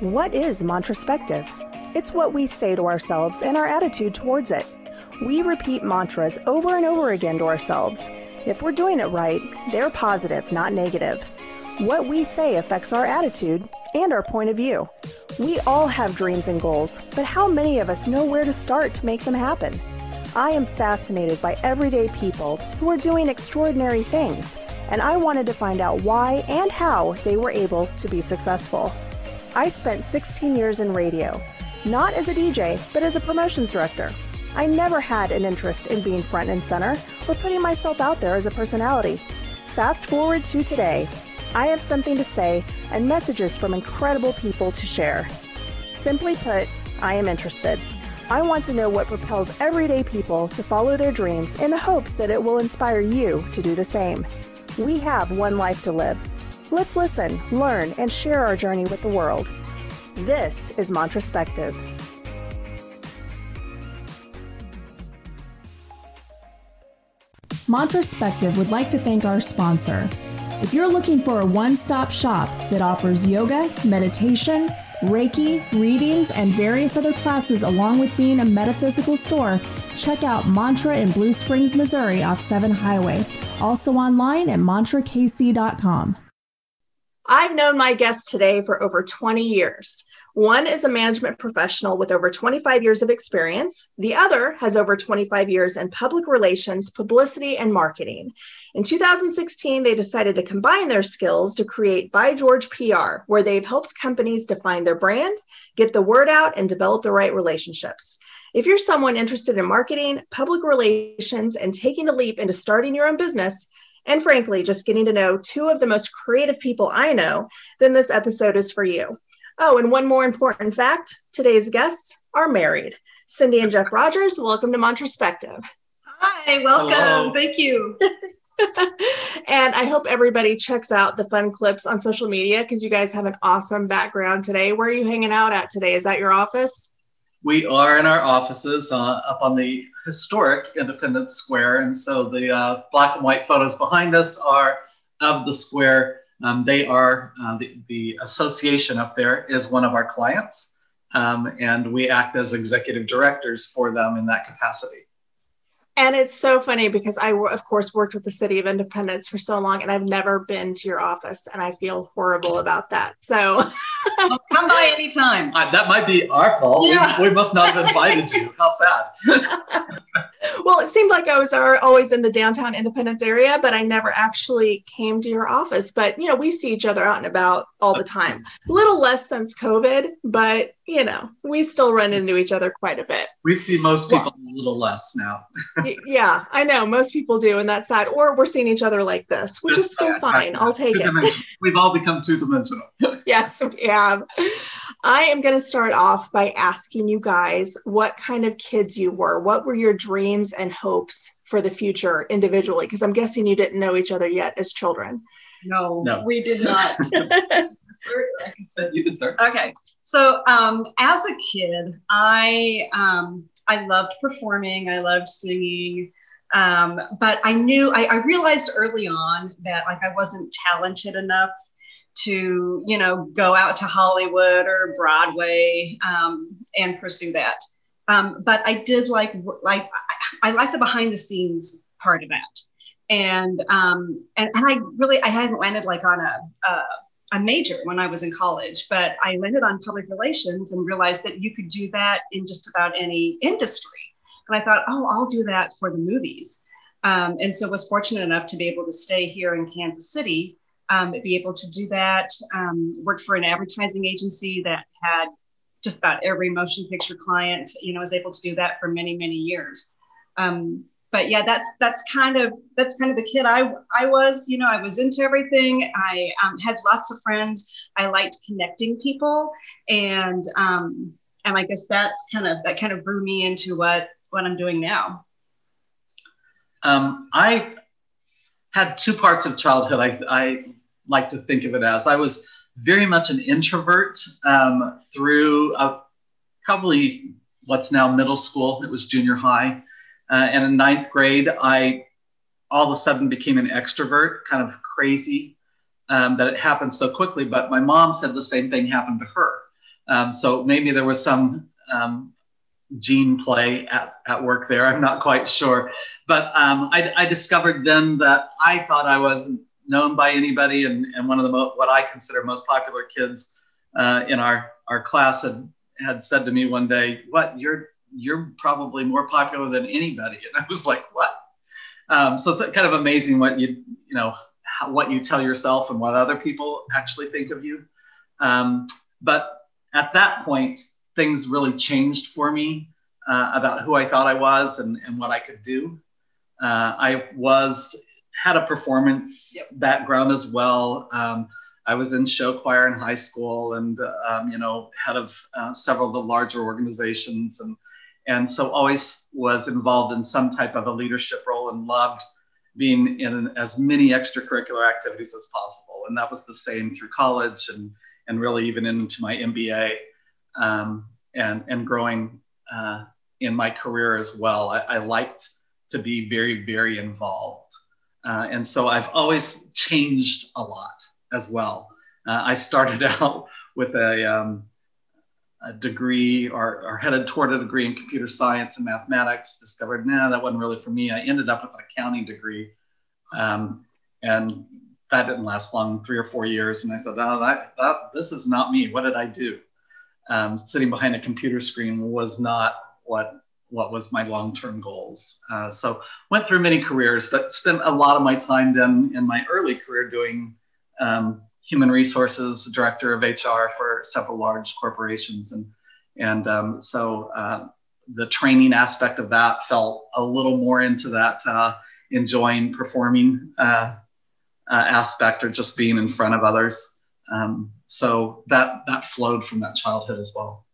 What is Mantraspective? It's what we say to ourselves and our attitude towards it. We repeat mantras over and over again to ourselves. If we're doing it right, they're positive, not negative. What we say affects our attitude and our point of view. We all have dreams and goals, but how many of us know where to start to make them happen? I am fascinated by everyday people who are doing extraordinary things, and I wanted to find out why and how they were able to be successful. I spent 16 years in radio, not as a DJ, but as a promotions director. I never had an interest in being front and center or putting myself out there as a personality. Fast forward to today, I have something to say and messages from incredible people to share. Simply put, I am interested. I want to know what propels everyday people to follow their dreams in the hopes that it will inspire you to do the same. We have one life to live. Let's listen, learn, and share our journey with the world. This is Mantraspective. Mantraspective would like to thank our sponsor. If you're looking for a one stop shop that offers yoga, meditation, Reiki, readings, and various other classes, along with being a metaphysical store, check out Mantra in Blue Springs, Missouri off 7 Highway. Also online at mantrakc.com. I've known my guest today for over 20 years. One is a management professional with over 25 years of experience. The other has over 25 years in public relations, publicity, and marketing. In 2016, they decided to combine their skills to create By George PR, where they've helped companies define their brand, get the word out, and develop the right relationships. If you're someone interested in marketing, public relations, and taking the leap into starting your own business, and frankly, just getting to know two of the most creative people I know, then this episode is for you. Oh, and one more important fact today's guests are married. Cindy and Jeff Rogers, welcome to Mantraspective. Hi, welcome. Hello. Thank you. and I hope everybody checks out the fun clips on social media because you guys have an awesome background today. Where are you hanging out at today? Is that your office? We are in our offices uh, up on the historic Independence Square. And so the uh, black and white photos behind us are of the square. Um, they are, uh, the, the association up there is one of our clients. Um, and we act as executive directors for them in that capacity. And it's so funny because I, of course, worked with the City of Independence for so long, and I've never been to your office, and I feel horrible about that. So well, come by anytime. Uh, that might be our fault. Yeah. We, we, must not have invited you. How sad. well, it seemed like I was always in the downtown Independence area, but I never actually came to your office. But you know, we see each other out and about all the time. A little less since COVID, but you know, we still run into each other quite a bit. We see most people well, a little less now. yeah, I know most people do, and that's sad. Or we're seeing each other like this, which is still fine. I'll take it. We've all become two dimensional. yes, we have. I am going to start off by asking you guys what kind of kids you were. What were your dreams and hopes for the future individually? Because I'm guessing you didn't know each other yet as children. No, no. we did not. you can start. Okay. So um, as a kid, I um, I loved performing. I loved singing. Um, but I knew I, I realized early on that like I wasn't talented enough to you know go out to Hollywood or Broadway um, and pursue that. Um, but I did like like I, I like the behind the scenes part of that and um, and, and I really I hadn't landed like on a, a, a major when I was in college, but I landed on public relations and realized that you could do that in just about any industry. And I thought, oh, I'll do that for the movies. Um, and so was fortunate enough to be able to stay here in Kansas City, um, be able to do that. Um, worked for an advertising agency that had just about every motion picture client. You know, was able to do that for many many years. Um, but yeah, that's that's kind of that's kind of the kid I I was. You know, I was into everything. I um, had lots of friends. I liked connecting people, and um, and I guess that's kind of that kind of grew me into what what I'm doing now. Um, I had two parts of childhood. I I like to think of it as I was very much an introvert um, through a, probably what's now middle school. It was junior high. Uh, and in ninth grade, I all of a sudden became an extrovert, kind of crazy um, that it happened so quickly. But my mom said the same thing happened to her. Um, so maybe there was some um, gene play at, at work there. I'm not quite sure. But um, I, I, discovered then that I thought I wasn't known by anybody. And, and one of the mo- what I consider most popular kids uh, in our, our class had, had said to me one day, What, you're, you're probably more popular than anybody. And I was like, What? Um, so it's kind of amazing what you, you know, how, what you tell yourself and what other people actually think of you. Um, but at that point, things really changed for me uh, about who I thought I was and, and what I could do. Uh, I was had a performance yep. background as well. Um, I was in show choir in high school, and um, you know, head of uh, several of the larger organizations, and and so always was involved in some type of a leadership role, and loved being in as many extracurricular activities as possible. And that was the same through college, and and really even into my MBA um, and, and growing uh, in my career as well. I, I, liked to be very, very involved. Uh, and so I've always changed a lot as well. Uh, I started out with a, um, a degree or, or, headed toward a degree in computer science and mathematics, discovered, nah, that wasn't really for me. I ended up with an accounting degree. Um, and that didn't last long, three or four years. And I said, oh, that, that, this is not me. What did I do? um, sitting behind a computer screen was not what what was my long-term goals. Uh, so went through many careers, but spent a lot of my time then in my early career doing um, human resources, director of HR for several large corporations, and and um, so uh, the training aspect of that felt a little more into that uh, enjoying performing uh, uh, aspect or just being in front of others. Um, so that that flowed from that childhood as well.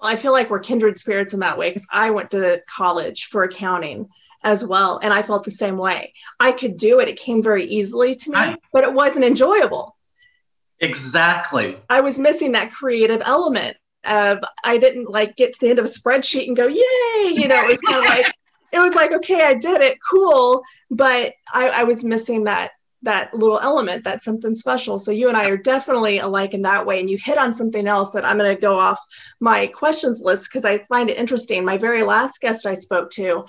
I feel like we're kindred spirits in that way because I went to college for accounting as well, and I felt the same way. I could do it; it came very easily to me, I, but it wasn't enjoyable. Exactly. I was missing that creative element of I didn't like get to the end of a spreadsheet and go, "Yay!" You know, it was kind of like it was like, "Okay, I did it, cool," but I, I was missing that that little element that's something special. So you and i are definitely alike in that way and you hit on something else that i'm going to go off my questions list because i find it interesting. My very last guest i spoke to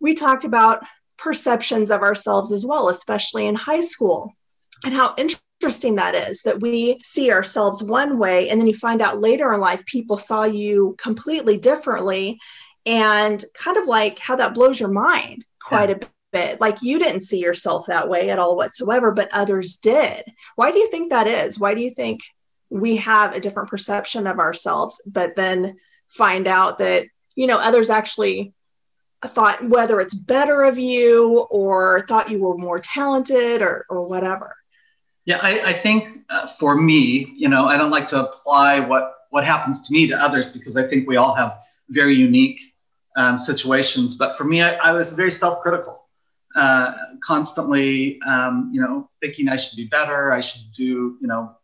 we talked about perceptions of ourselves as well especially in high school and how interesting that is that we see ourselves one way and then you find out later in life people saw you completely differently and kind of like how that blows your mind quite yeah. a Like you didn't see yourself that way at all whatsoever, but others did. Why do you think that is? Why do you think we have a different perception of ourselves, but then find out that, you know, others actually thought whether it's better of you or thought you were more talented or, or whatever? Yeah, I, I think uh, for me, you know, I don't like to apply what what happens to me to others because I think we all have very unique um, situations. But for me, I, I was very self-critical uh, constantly, um, you know, thinking I should be better, I should do, you know,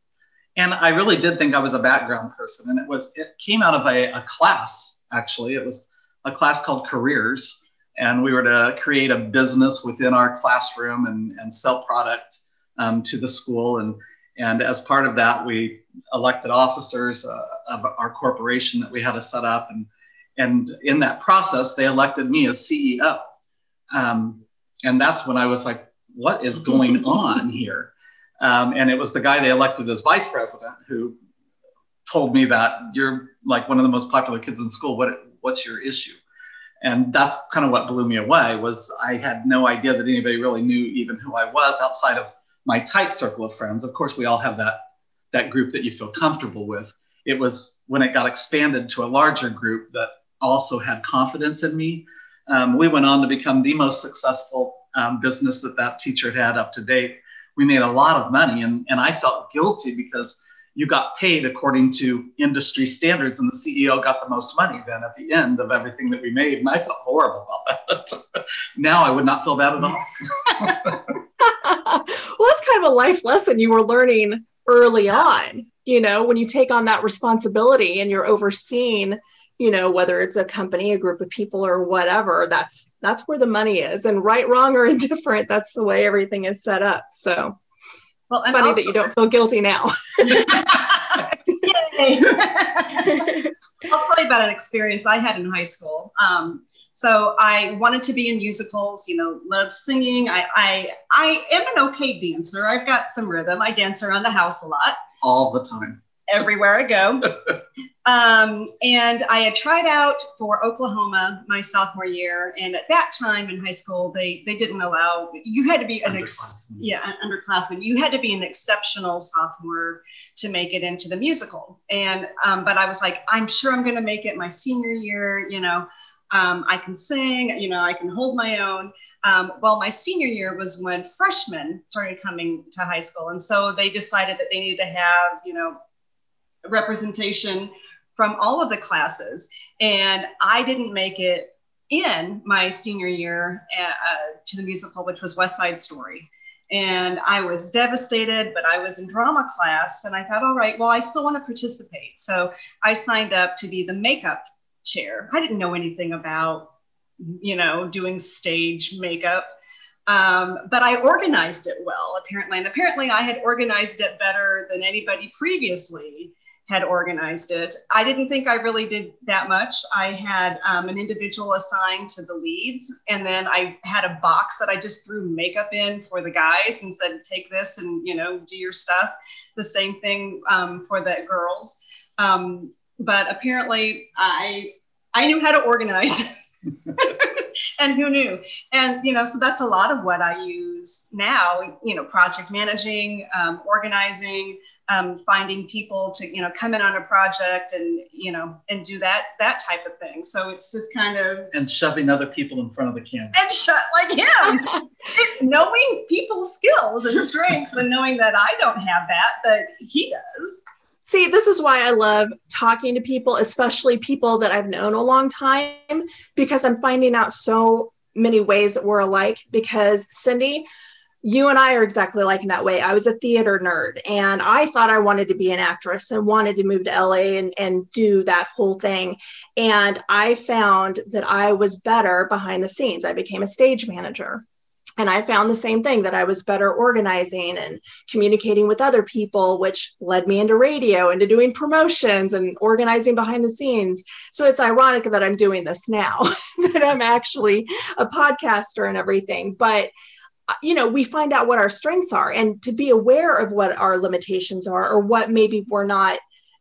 and I really did think I was a background person. And it was, it came out of a, a class, actually. It was a class called Careers. And we were to create a business within our classroom and, and sell product um, to the school. And, and as part of that, we elected officers uh, of our corporation that we had to set up. And, and in that process, they elected me as CEO. Um, and that's when I was like, what is going on here? Um, and it was the guy they elected as vice president who told me that you're like one of the most popular kids in school. What what's your issue? And that's kind of what blew me away was I had no idea that anybody really knew even who I was outside of my tight circle of friends. Of course, we all have that that group that you feel comfortable with. It was when it got expanded to a larger group that also had confidence in me um, we went on to become the most successful um, business that that teacher had up to date. We made a lot of money, and, and I felt guilty because you got paid according to industry standards, and the CEO got the most money then at the end of everything that we made. And I felt horrible about that. now I would not feel bad at all. well, that's kind of a life lesson you were learning early on. You know, when you take on that responsibility and you're overseeing you know whether it's a company a group of people or whatever that's that's where the money is and right wrong or indifferent that's the way everything is set up so well, it's funny also, that you don't feel guilty now i'll tell you about an experience I had in high school. Um, so I wanted to be in musicals, you know, love singing. I, I, I am an okay dancer. I've got some rhythm. I dance around the house a lot. All the time. Everywhere I go. um, and I had tried out for Oklahoma my sophomore year. And at that time in high school, they, they didn't allow, you had to be an, ex, yeah, an underclassman. You had to be an exceptional sophomore to make it into the musical. And, um, but I was like, I'm sure I'm going to make it my senior year, you know, um, I can sing, you know, I can hold my own. Um, well, my senior year was when freshmen started coming to high school. And so they decided that they needed to have, you know, representation from all of the classes. And I didn't make it in my senior year uh, to the musical, which was West Side Story. And I was devastated, but I was in drama class and I thought, all right, well, I still want to participate. So I signed up to be the makeup chair. I didn't know anything about, you know, doing stage makeup. Um, but I organized it well, apparently. And apparently, I had organized it better than anybody previously had organized it. I didn't think I really did that much. I had um, an individual assigned to the leads, and then I had a box that I just threw makeup in for the guys and said, "Take this and you know do your stuff." The same thing um, for the girls. Um, but apparently I I knew how to organize. and who knew? And you know, so that's a lot of what I use now. You know, project managing, um, organizing, um, finding people to you know come in on a project and you know and do that that type of thing. So it's just kind of and shoving other people in front of the camera and shut like him, knowing people's skills and strengths, and knowing that I don't have that, but he does. See, this is why I love talking to people, especially people that I've known a long time, because I'm finding out so many ways that we're alike. Because Cindy, you and I are exactly like in that way. I was a theater nerd and I thought I wanted to be an actress and wanted to move to LA and, and do that whole thing. And I found that I was better behind the scenes. I became a stage manager and I found the same thing that I was better organizing and communicating with other people, which led me into radio, into doing promotions and organizing behind the scenes. So it's ironic that I'm doing this now, that I'm actually a podcaster and everything. But Uh, you know, we find out what our strengths are and to be aware of what our limitations are or what maybe we're not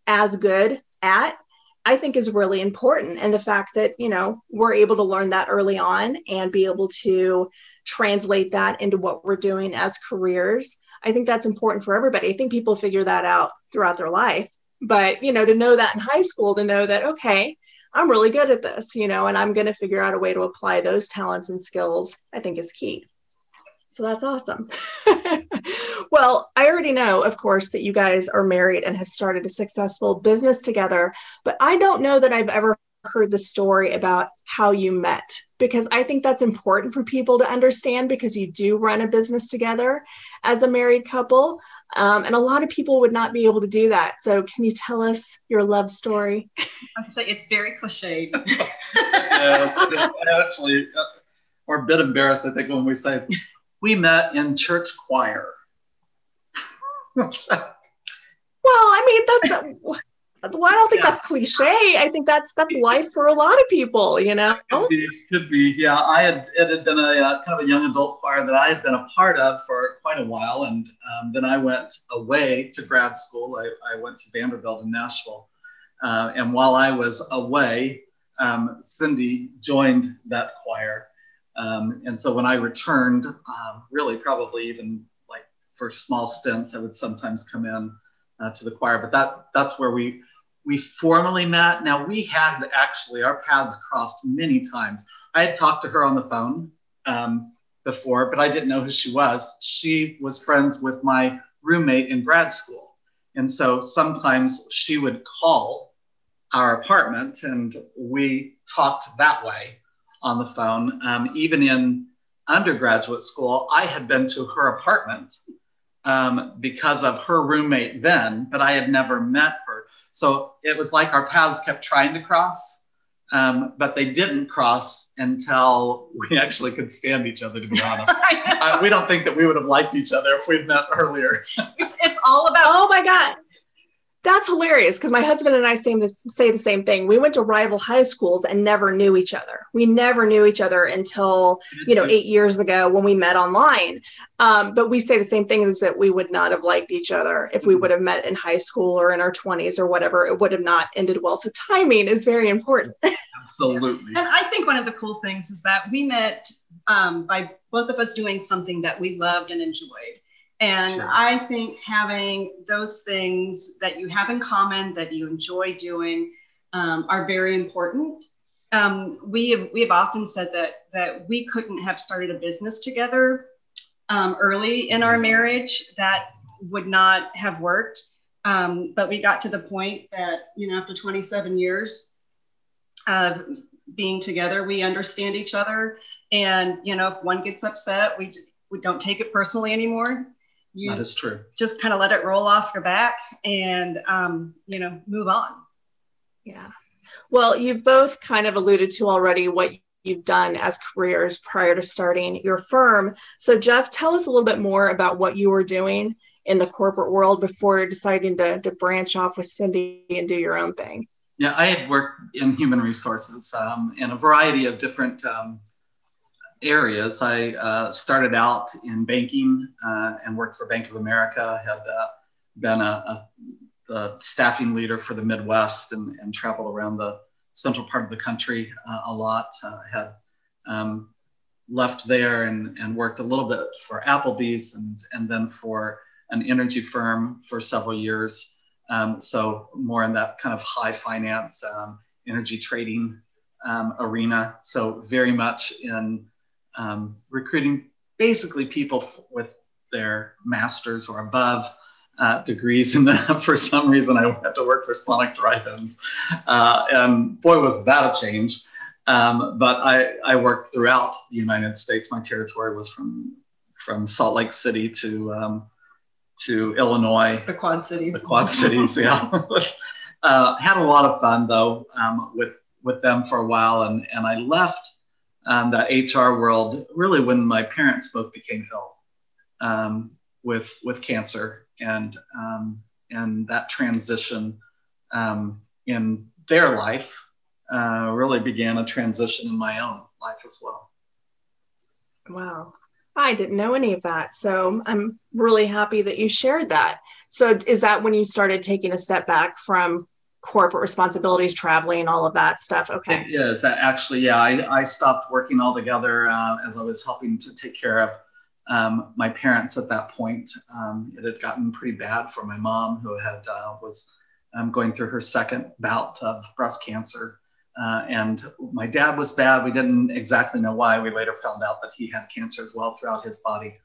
as good at I think is really important. And the fact that, you know, we're able to learn that early on and be able to translate that into what we're doing as careers. I think that's important for everybody. I think people figure that out throughout their life. But, you know, to know that in high school, to know that, okay, I'm really good at this, you know, and I'm going to figure out a way to apply those talents and skills, I think is key. So that's awesome. well, I already know, of course, that you guys are married and have started a successful business together, but I don't know that I've ever heard the story about how you met because I think that's important for people to understand because you do run a business together as a married couple. Um, and a lot of people would not be able to do that. So, can you tell us your love story? I'd say it's very cliche. yes, it's actually, uh, we're a bit embarrassed, I think, when we say we met in church choir. well, I mean, that's well, I don't think yeah. that's cliche. I think that's that's life for a lot of people, you know. Could be, could be. Yeah, I had it had been a uh, kind of a young adult choir that I had been a part of for quite a while, and um, then I went away to grad school. I, I went to Vanderbilt in Nashville, uh, and while I was away, um, Cindy joined that choir, um, and so when I returned, um, really probably even like for small stints, I would sometimes come in. Uh, to the choir, but that that's where we we formally met. Now we had actually our paths crossed many times. I had talked to her on the phone um, before, but I didn't know who she was. She was friends with my roommate in grad school, and so sometimes she would call our apartment, and we talked that way on the phone. Um, even in undergraduate school, I had been to her apartment um, because of her roommate then, but I had never met her. So it was like our paths kept trying to cross, um, but they didn't cross until we actually could stand each other, to be honest. uh, we don't think that we would have liked each other if we'd met earlier. it's, it's all about. Oh my God. That's hilarious because my husband and I same the, say the same thing. We went to rival high schools and never knew each other. We never knew each other until you know eight years ago when we met online. Um, but we say the same thing is that we would not have liked each other if we would have met in high school or in our twenties or whatever. It would have not ended well. So timing is very important. Absolutely. And I think one of the cool things is that we met um, by both of us doing something that we loved and enjoyed. And sure. I think having those things that you have in common that you enjoy doing um, are very important. Um, we have we have often said that that we couldn't have started a business together um, early in our mm-hmm. marriage. That would not have worked. Um, but we got to the point that you know after 27 years of being together, we understand each other. And you know if one gets upset, we we don't take it personally anymore you that is true. Just kind of let it roll off your back and, um, you know, move on. Yeah. Well, you've both kind of alluded to already what you've done as careers prior to starting your firm. So, Jeff, tell us a little bit more about what you were doing in the corporate world before deciding to, to branch off with Cindy and do your own thing. Yeah, I had worked in human resources um, in a variety of different um, areas. I uh, started out in banking uh, and worked for Bank of America, had uh, been a, a, a, staffing leader for the Midwest and, and, traveled around the central part of the country uh, a lot. Had um, left there and, and worked a little bit for Applebee's and, and then for an energy firm for several years. Um, so more in that kind of high finance, um, energy trading um, arena. So very much in um, recruiting basically people f- with their masters or above uh, degrees. And then for some reason, I went to work for Sonic Drive-ins, uh, and boy, was that a change. Um, but I, I worked throughout the United States. My territory was from from Salt Lake City to um, to Illinois. The Quad Cities. The Quad Cities, yeah. uh, had a lot of fun though um, with with them for a while, and and I left um, the HR world really when my parents both became ill um, with with cancer and um, and that transition um, in their life uh, really began a transition in my own life as well. Wow. I didn't know any of that. So I'm really happy that you shared that. So is that when you started taking a step back from corporate responsibilities, traveling, all of that stuff. Okay. Is actually, yeah. I, I stopped working altogether uh, as I was helping to take care of um, my parents at that point. Um, it had gotten pretty bad for my mom, who had uh, was um, going through her second bout of breast cancer. Uh, and my dad was bad. We didn't exactly know why. We later found out that he had cancer as well throughout his body,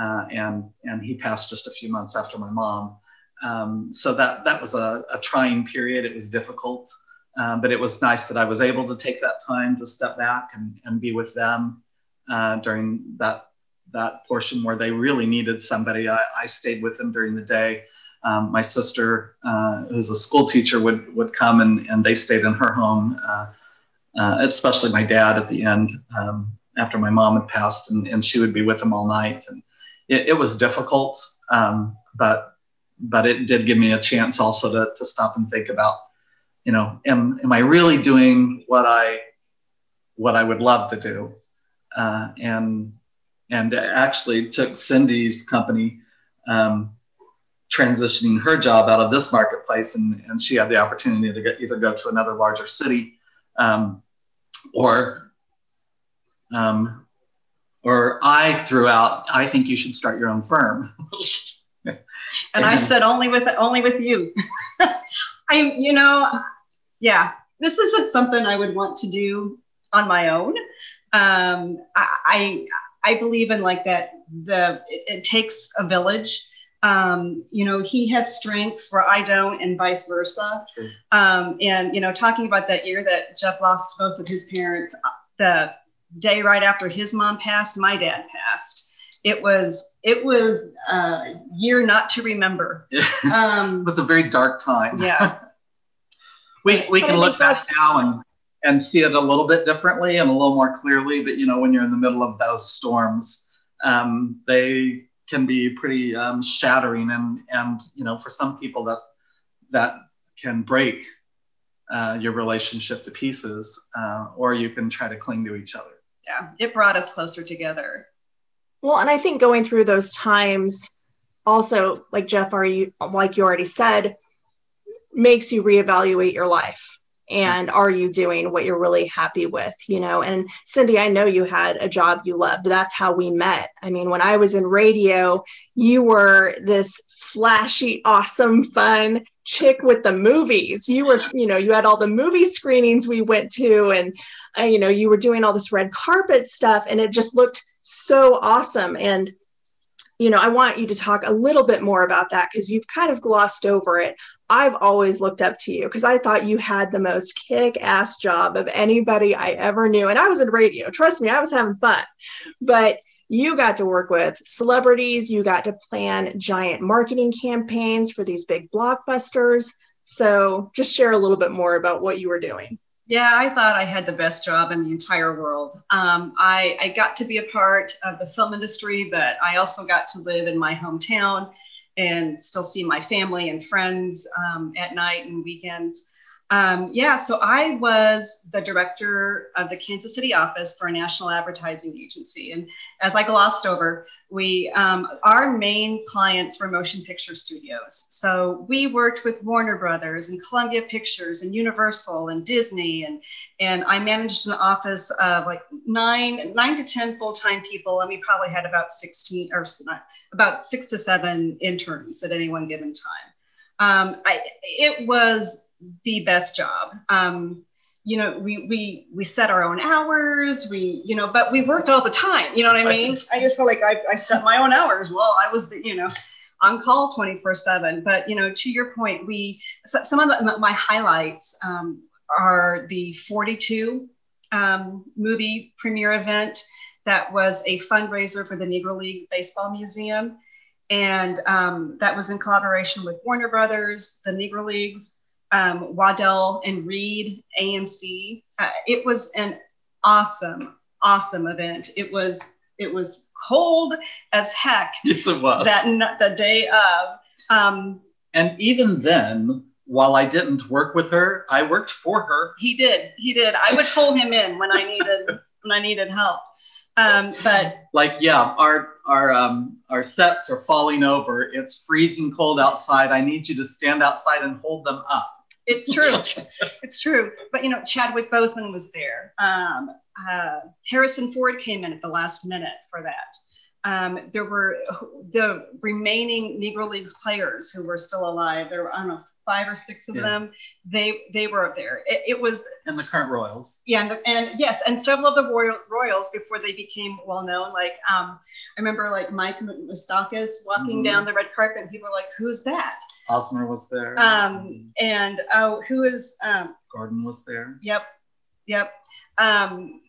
uh, and and he passed just a few months after my mom. Um, so that that was a, a, trying period. It was difficult, um, but it was nice that I was able to take that time to step back and, and be with them uh, during that that portion where they really needed somebody. I, I stayed with them during the day. Um, my sister, uh, who's a school teacher, would would come and, and they stayed in her home. Uh, uh especially my dad at the end um, after my mom had passed, and, and she would be with him all night. And it, it was difficult, um, but but it did give me a chance also to, to stop and think about, you know, am, am I really doing what I, what I would love to do? Uh, and, and actually took Cindy's company, um, transitioning her job out of this marketplace and, and she had the opportunity to get, either go to another larger city um, or um, or I threw out I think you should start your own firm and I said only with only with you. I you know, yeah, this isn't something I would want to do on my own. Um, I, I, I believe in like that. The it, it takes a village. Um, you know, he has strengths where I don't, and vice versa. Um, and you know, talking about that year that Jeff lost both of his parents, the day right after his mom passed, my dad passed it was it was a year not to remember. Um, it was a very dark time. Yeah. we we can look back now and and see it a little bit differently and a little more clearly. But you know, when you're in the middle of those storms, um, they can be pretty um, shattering. And and you know, for some people that that can break uh, your relationship to pieces, uh, or you can try to cling to each other. Yeah, it brought us closer together. Well, and I think going through those times also, like Jeff, are you like you already said, makes you reevaluate your life and are you doing what you're really happy with you know? And cindy i know you had a job you loved. That's how we met. I mean when i was in radio you were this flashy awesome fun chick with the movies. You were you know you had all the movie screenings we went to and uh, you know you were doing all this red carpet stuff and it just looked so awesome and you know i want you to talk a little bit more about that because you've kind of glossed over it I've always looked up to you because I thought you had the most kick ass job of anybody I ever knew. And I was in radio. Trust me, I was having fun. But you got to work with celebrities, you got to plan giant marketing campaigns for these big blockbusters. So just share a little bit more about what you were doing. Yeah, I thought I had the best job in the entire world. Um, I, I got to be a part of the film industry, but I also got to live in my hometown and still see my family and friends um, at night and weekends. Um, yeah, so I was the director of the Kansas City office for a national advertising agency. And as I glossed over, we um, our main clients were motion picture studios. So we worked with Warner Brothers and Columbia Pictures and Universal and Disney, and and I managed an office of like nine nine to ten full time people, and we probably had about sixteen or about six to seven interns at any one given time. Um, I, it was the best job. Um, you know, we we we set our own hours. We you know, but we worked all the time. You know what I mean? I just like I, I set my own hours. Well, I was the you know on call 24 7 but you know to your point we some of the, my highlights um, are the 42 um, movie premiere event that was a fundraiser for the negro league baseball museum and um, that was in collaboration with warner brothers the negro leagues um, Waddell and Reed AMC. Uh, it was an awesome, awesome event. It was it was cold as heck. Yes, it was. That the day of. Um, and even then, while I didn't work with her, I worked for her. He did. He did. I would pull him in when I needed when I needed help. Um, but like, yeah, our our um, our sets are falling over. It's freezing cold outside. I need you to stand outside and hold them up. It's true. it's true. But you know, Chadwick Boseman was there. Um, uh, Harrison Ford came in at the last minute for that. Um, there were the remaining Negro Leagues players who were still alive. There were, I don't know, five or six of yeah. them. They they were up there. It, it, was and the current Royals. Yeah, and, the, and yes, and several of the Royal, Royals before they became well known. Like um, I remember like Mike Moustakas walking mm-hmm. down the red carpet, and people were like, "Who's that?" Hosmer was there. Um, and oh, who is um, Gordon was there. Yep, yep. Um,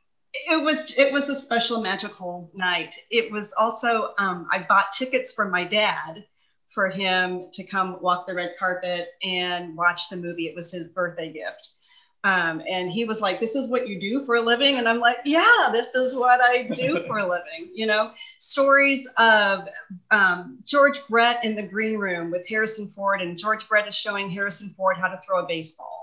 it was it was a special magical night. It was also um, I bought tickets for my dad for him to come walk the red carpet and watch the movie. It was his birthday gift. Um, and he was like, This is what you do for a living. And I'm like, Yeah, this is what I do for a living. You know, stories of um, George Brett in the green room with Harrison Ford, and George Brett is showing Harrison Ford how to throw a baseball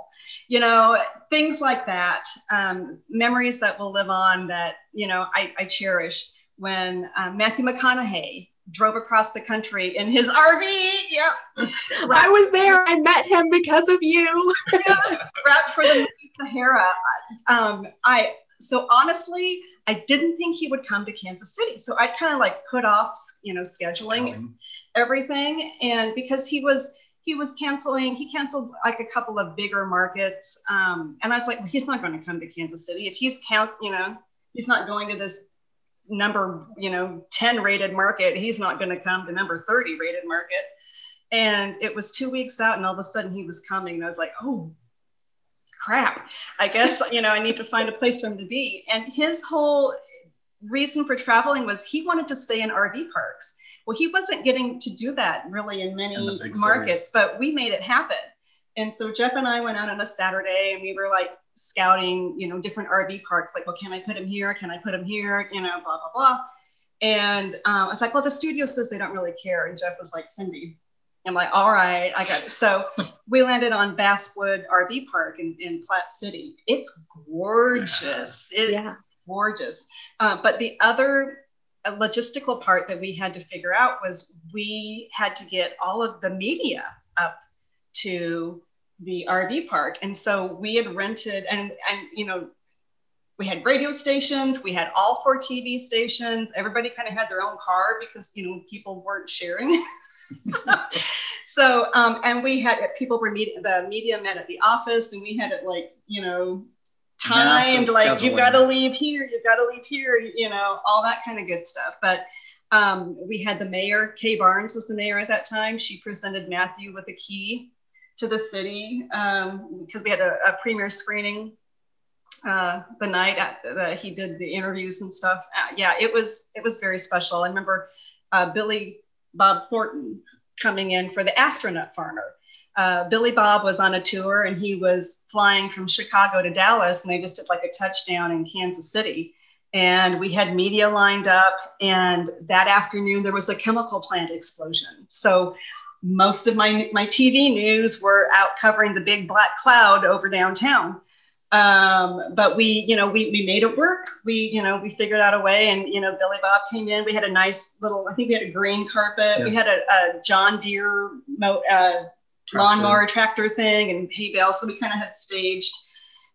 you know, things like that, um, memories that will live on that, you know, I, I cherish when um, Matthew McConaughey drove across the country in his RV. Yeah. I was there. I met him because of you. wrapped for the Sahara. Um, I, so honestly, I didn't think he would come to Kansas City. So I kind of like put off, you know, scheduling everything. And because he was, he was canceling he canceled like a couple of bigger markets um, and i was like well, he's not going to come to kansas city. If he's count you know he's not going to this number you know 10 rated market he's not going to come to number 30 rated market. And it was two weeks out and all of a sudden he was coming and i was like oh crap. I guess you know i need to find a place for him to be. And his whole reason for traveling was he wanted to stay in rv parks well, he wasn't getting to do that really in many in markets, but we made it happen. And so Jeff and I went out on a Saturday and we were like scouting, you know, different RV parks. Like, well, can I put him here? Can I put him here? You know, blah, blah, blah. And um, I was like, well, the studio says they don't really care. And Jeff was like, Cindy, I'm like, all right, I got it. So we landed on Basswood RV Park in, in Platte City. It's gorgeous. It's Yeah. gorgeous. Uh, but the other uh, logistical part that we had to figure out was we had to get all of the media up to the RV park. And so we had rented and and you know we had radio stations, we had all four TV stations. Everybody kind of had their own car because you know people weren't sharing. so, so um, and we had people were meeting the media met at the office and we had it like you know timed like you've got to leave here you've got to leave here you know all that kind of good stuff but um, we had the mayor kay barnes was the mayor at that time she presented matthew with a key to the city um, because we had a, a premiere screening uh, the night at the, he did the interviews and stuff. Uh, yeah, it was it was very special. I remember uh, Billy Bob Thornton coming in for the astronaut farmer. Uh, Billy Bob was on a tour and he was flying from Chicago to Dallas, and they just did like a touchdown in Kansas City. And we had media lined up, and that afternoon there was a chemical plant explosion. So most of my my TV news were out covering the big black cloud over downtown. Um, but we you know we, we made it work. We you know we figured out a way and you know billy bob came in. We had a nice little i think we had a green carpet. We had a, a john deere mo- uh, lawnmower tractor. thing and hay bale. So we kind of had staged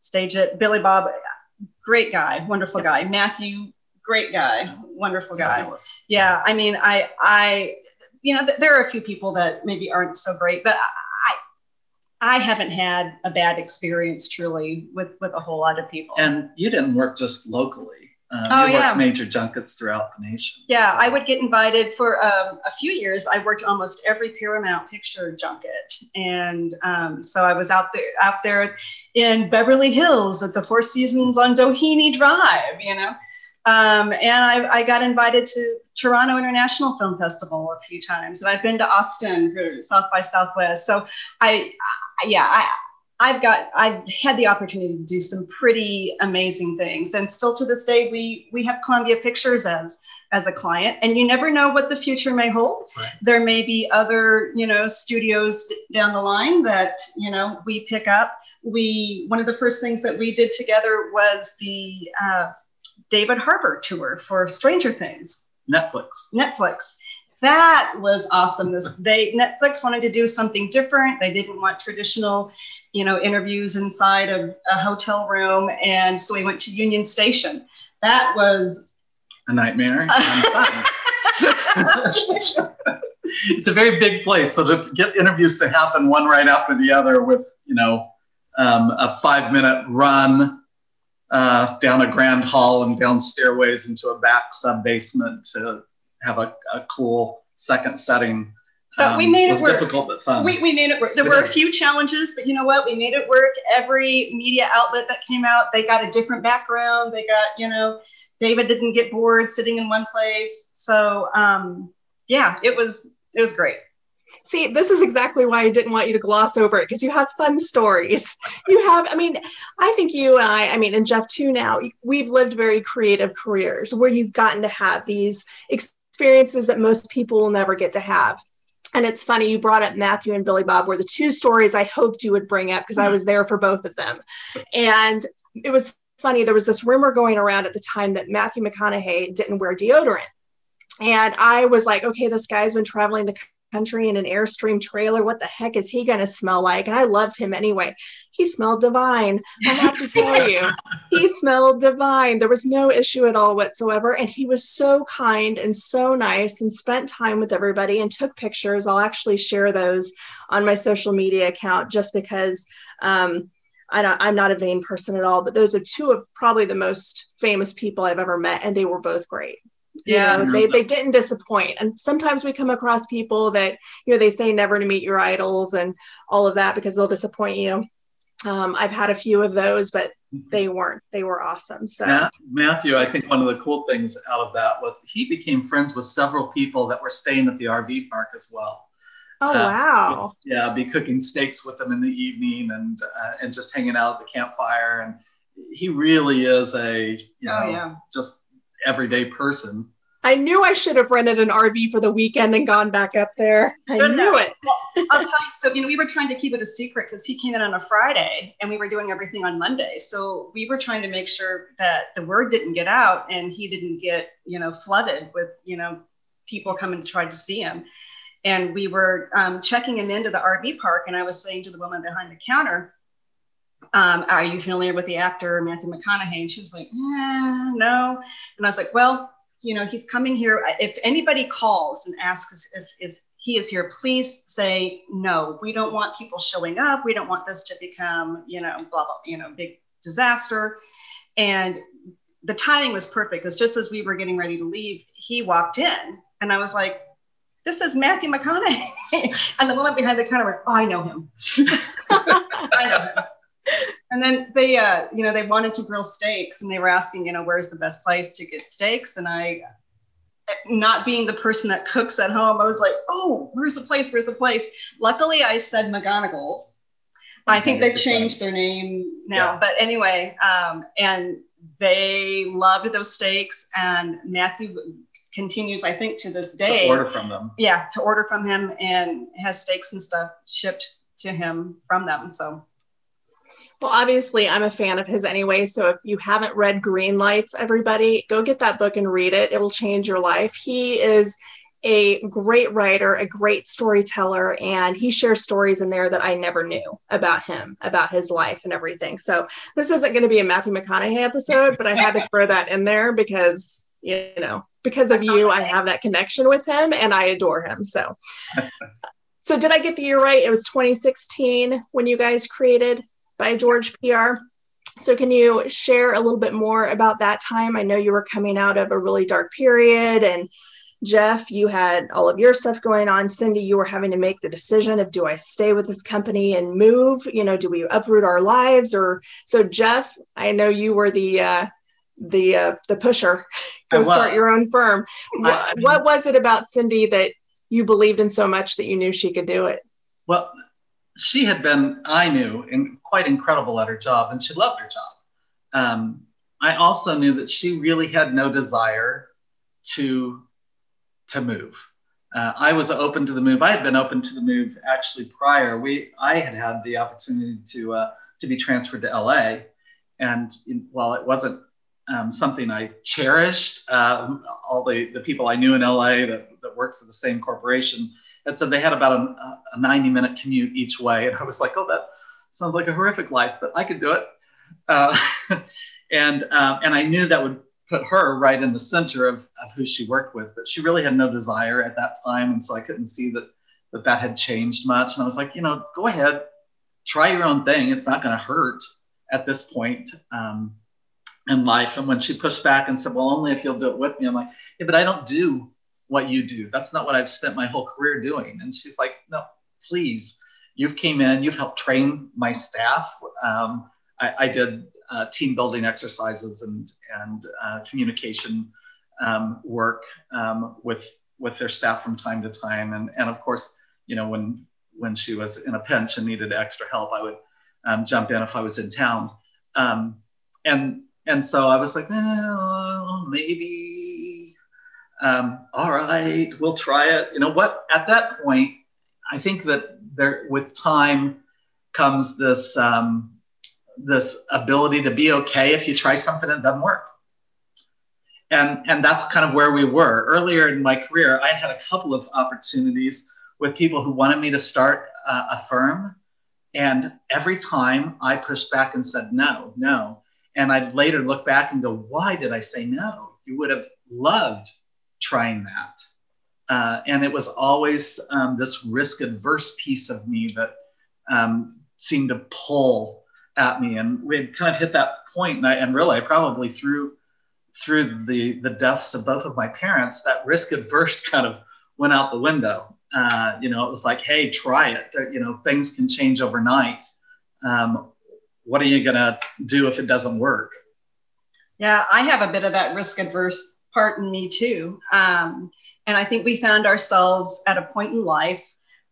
stage it. Billy bob great guy wonderful guy. Matthew great guy wonderful guy. Yeah i mean i i you know th- there are a few people that maybe aren't so great but i i haven't had a bad experience truly with with a whole lot of people. And you didn't work just locally. Uh, Oh, yeah. major junkets throughout the nation. yeah So- i would get invited for um, a few years i worked almost every paramount picture junket and um, so i was out there out there in beverly hills at the four seasons on doheny drive you know um, and I, I got invited to Toronto International Film Festival a few times, and I've been to Austin for South by Southwest. So I, I yeah, I, I've got I've had the opportunity to do some pretty amazing things, and still to this day we we have Columbia Pictures as as a client, and you never know what the future may hold. Right. There may be other you know studios down the line that you know we pick up. We one of the first things that we did together was the uh, David Harbour tour for Stranger Things. Netflix. Netflix. That was awesome. This they Netflix wanted to do something different. They didn't want traditional, you know, interviews inside of a hotel room, and so we went to Union Station. That was A nightmare. it's a very big place. So to get interviews to happen one right after the other with, you know, um, a five minute run uh, down a grand hall and down stairways into a back sub basement to have a, a cool second setting. But we made it was work. difficult but fun. we, we made it work. There We were a few challenges, but you know what? We made it work. Every media outlet that came out, they got a different background. They got, you know, David didn't get bored sitting in one place. So um, yeah, it was it was great. See, this is exactly why I didn't want you to gloss over it because you have fun stories. You have, I mean, I think you and I, I mean, and Jeff too now, we've lived very creative careers where you've gotten to have these experiences that most people will never get to have. And it's funny, you brought up Matthew and Billy Bob were the two stories I hoped you would bring up because I mm-hmm. was there for both of them. And it was funny, there was this rumor going around at the time that Matthew McConaughey didn't wear deodorant. And I was like, okay, this guy's been traveling the country in an Airstream trailer. What the heck is he going to smell like? And I loved him anyway. He smelled divine. I have to tell you, he smelled divine. There was no issue at all whatsoever. And he was so kind and so nice and spent time with everybody and took pictures. I'll actually share those on my social media account just because. Um, I don't, I'm not a vain person at all, but those are two of probably the most famous people I've ever met, and they were both great you Yeah. know they, they didn't disappoint and sometimes we come across people that you know they say never to meet your idols and all of that because they'll disappoint you um, i've had a few of those but they weren't they were awesome so Matthew, I think one of the cool things out of that was he became friends with several people that were staying at the RV park as well. oh Uh, wow Yeah, be cooking steaks with them in the evening and uh, and just hanging out at the campfire. And he really is a you know Oh yeah. just everyday person. I knew I should have rented an RV for the weekend and gone back up there. I knew it. Well, I'll tell you. So, you know, we were trying to keep it a secret because he came in on a Friday and we were doing everything on Monday. So we were trying to make sure that the word didn't get out and he didn't get, you know, flooded with, you know, people coming to try to see him. And we were um, checking him into the RV park. And I was saying to the woman behind the counter, um, are you familiar with the actor Matthew McConaughey? And she was like, yeah, no. And I was like, well, you know, he's coming here. If anybody calls and asks if, if he is here, please say no. We don't want people showing up. We don't want this to become, you know, blah, blah, you know, big disaster. And the timing was perfect because just as we were getting ready to leave, he walked in and I was like, this is Matthew McConaughey. and the woman behind the counter went, oh, I know him. I know him. And then they, uh, you know, they wanted to grill steaks and they were asking, you know, where's the best place to get steaks? And I, not being the person that cooks at home, I was like, oh, where's the place? Where's the place? Luckily, I said McGonigle's. I think they've changed their name now. Yeah. But anyway, um, and they loved those steaks. And Matthew continues, I think, to this day. To order from them. Yeah, to order from him and has steaks and stuff shipped to him from them. So Well, obviously, I'm a fan of his anyway. So if you haven't read Green Lights, everybody, go get that book and read it. It will change your life. He is a great writer, a great storyteller, and he shares stories in there that I never knew about him, about his life and everything. So this isn't going to be a Matthew McConaughey episode, but I had to throw that in there because, you know, because of you, I have that connection with him and I adore him. So. So did I get the year right? It was 2016 when you guys created by George PR. So can you share a little bit more about that time? I know you were coming out of a really dark period and Jeff, you had all of your stuff going on. Cindy, you were having to make the decision of do I stay with this company and move? You know, do we uproot our lives? Or so Jeff, I know you were the uh, the uh, the pusher. Go start your own firm. I- What, what was it about Cindy that you believed in so much that you knew she could do it? Well, she had been, I knew, in, quite incredible at her job, and she loved her job. Um, I also knew that she really had no desire to to move. Uh, I was open to the move. I had been open to the move actually prior. We, I had had the opportunity to uh, to be transferred to LA, and in, while it wasn't um, something I cherished, um, all the the people I knew in LA that, that worked for the same corporation had said they had about a, a 90 minute commute each way, and I was like, oh, that sounds like a horrific life, but I could do it. Uh, and um, and I knew that would put her right in the center of, of who she worked with, but she really had no desire at that time, and so I couldn't see that that that had changed much. And I was like, you know, go ahead, try your own thing. It's not going to hurt at this point um, in life. And when she pushed back and said, well, only if you'll do it with me, I'm like, yeah, but I don't do what you do. That's not what I've spent my whole career doing. And she's like, no, please. You've came in, you've helped train my staff. Um, I, I did uh, team building exercises and and uh, communication um, work um, with with their staff from time to time, and and of course, you know when when she was in a pinch and needed extra help, I would um, jump in if I was in town, um, and and so I was like, well, maybe, um, all right, we'll try it. You know what? At that point, I think that there with time comes this. Um, this ability to be okay if you try something that doesn't work. And, and that's kind of where we were. Earlier in my career, I had a couple of opportunities with people who wanted me to start uh, a firm. And every time I pushed back and said, no, no. And I'd later look back and go, why did I say no? You would have loved trying that. Uh, and it was always um, this risk adverse piece of me that um, seemed to pull at me. And we had kind of hit that point and, I, and really I probably through through the the deaths of both of my parents that risk adverse kind of went out the window. Uh, you know it was like hey try it. You know things can change overnight. Um, what are you gonna do if it doesn't work? Yeah, I have a bit of that risk adverse part in me too. Um, and I think we found ourselves at a point in life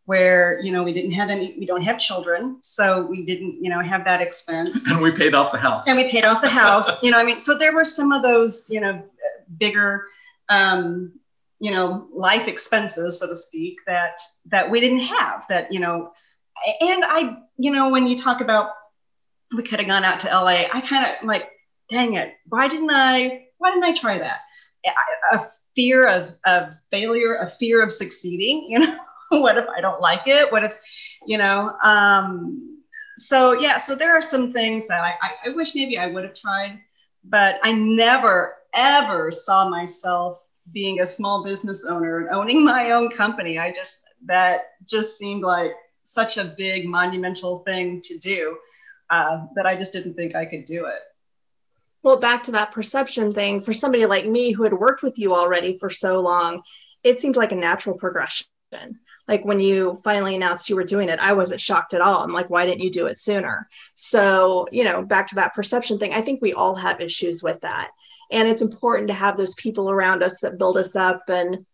where, you know, we didn't have any, we don't have children. So we didn't, you know, have that expense. and we paid off the house and we paid off the house, you know, I mean, so there were some of those, you know, bigger um, you know, life expenses, so to speak, that that we didn't have. That you know, and I, you know, when you talk about we could have gone out to LA, I kind of like, dang it, why didn't I? Why didn't I try that? A fear of of failure, a fear of succeeding. You know, what if I don't like it? What if, you know? Um, so yeah, so there are some things that I, I, I wish maybe I would have tried, but I never ever saw myself being a small business owner and owning my own company. I just that just seemed like such a big monumental thing to do uh, that I just didn't think I could do it. Well, back to that perception thing, for somebody like me who had worked with you already for so long, it seemed like a natural progression. Like when you finally announced you were doing it, I wasn't shocked at all. I'm like, why didn't you do it sooner? So, you know, back to that perception thing, I think we all have issues with that. And it's important to have those people around us that build us up and,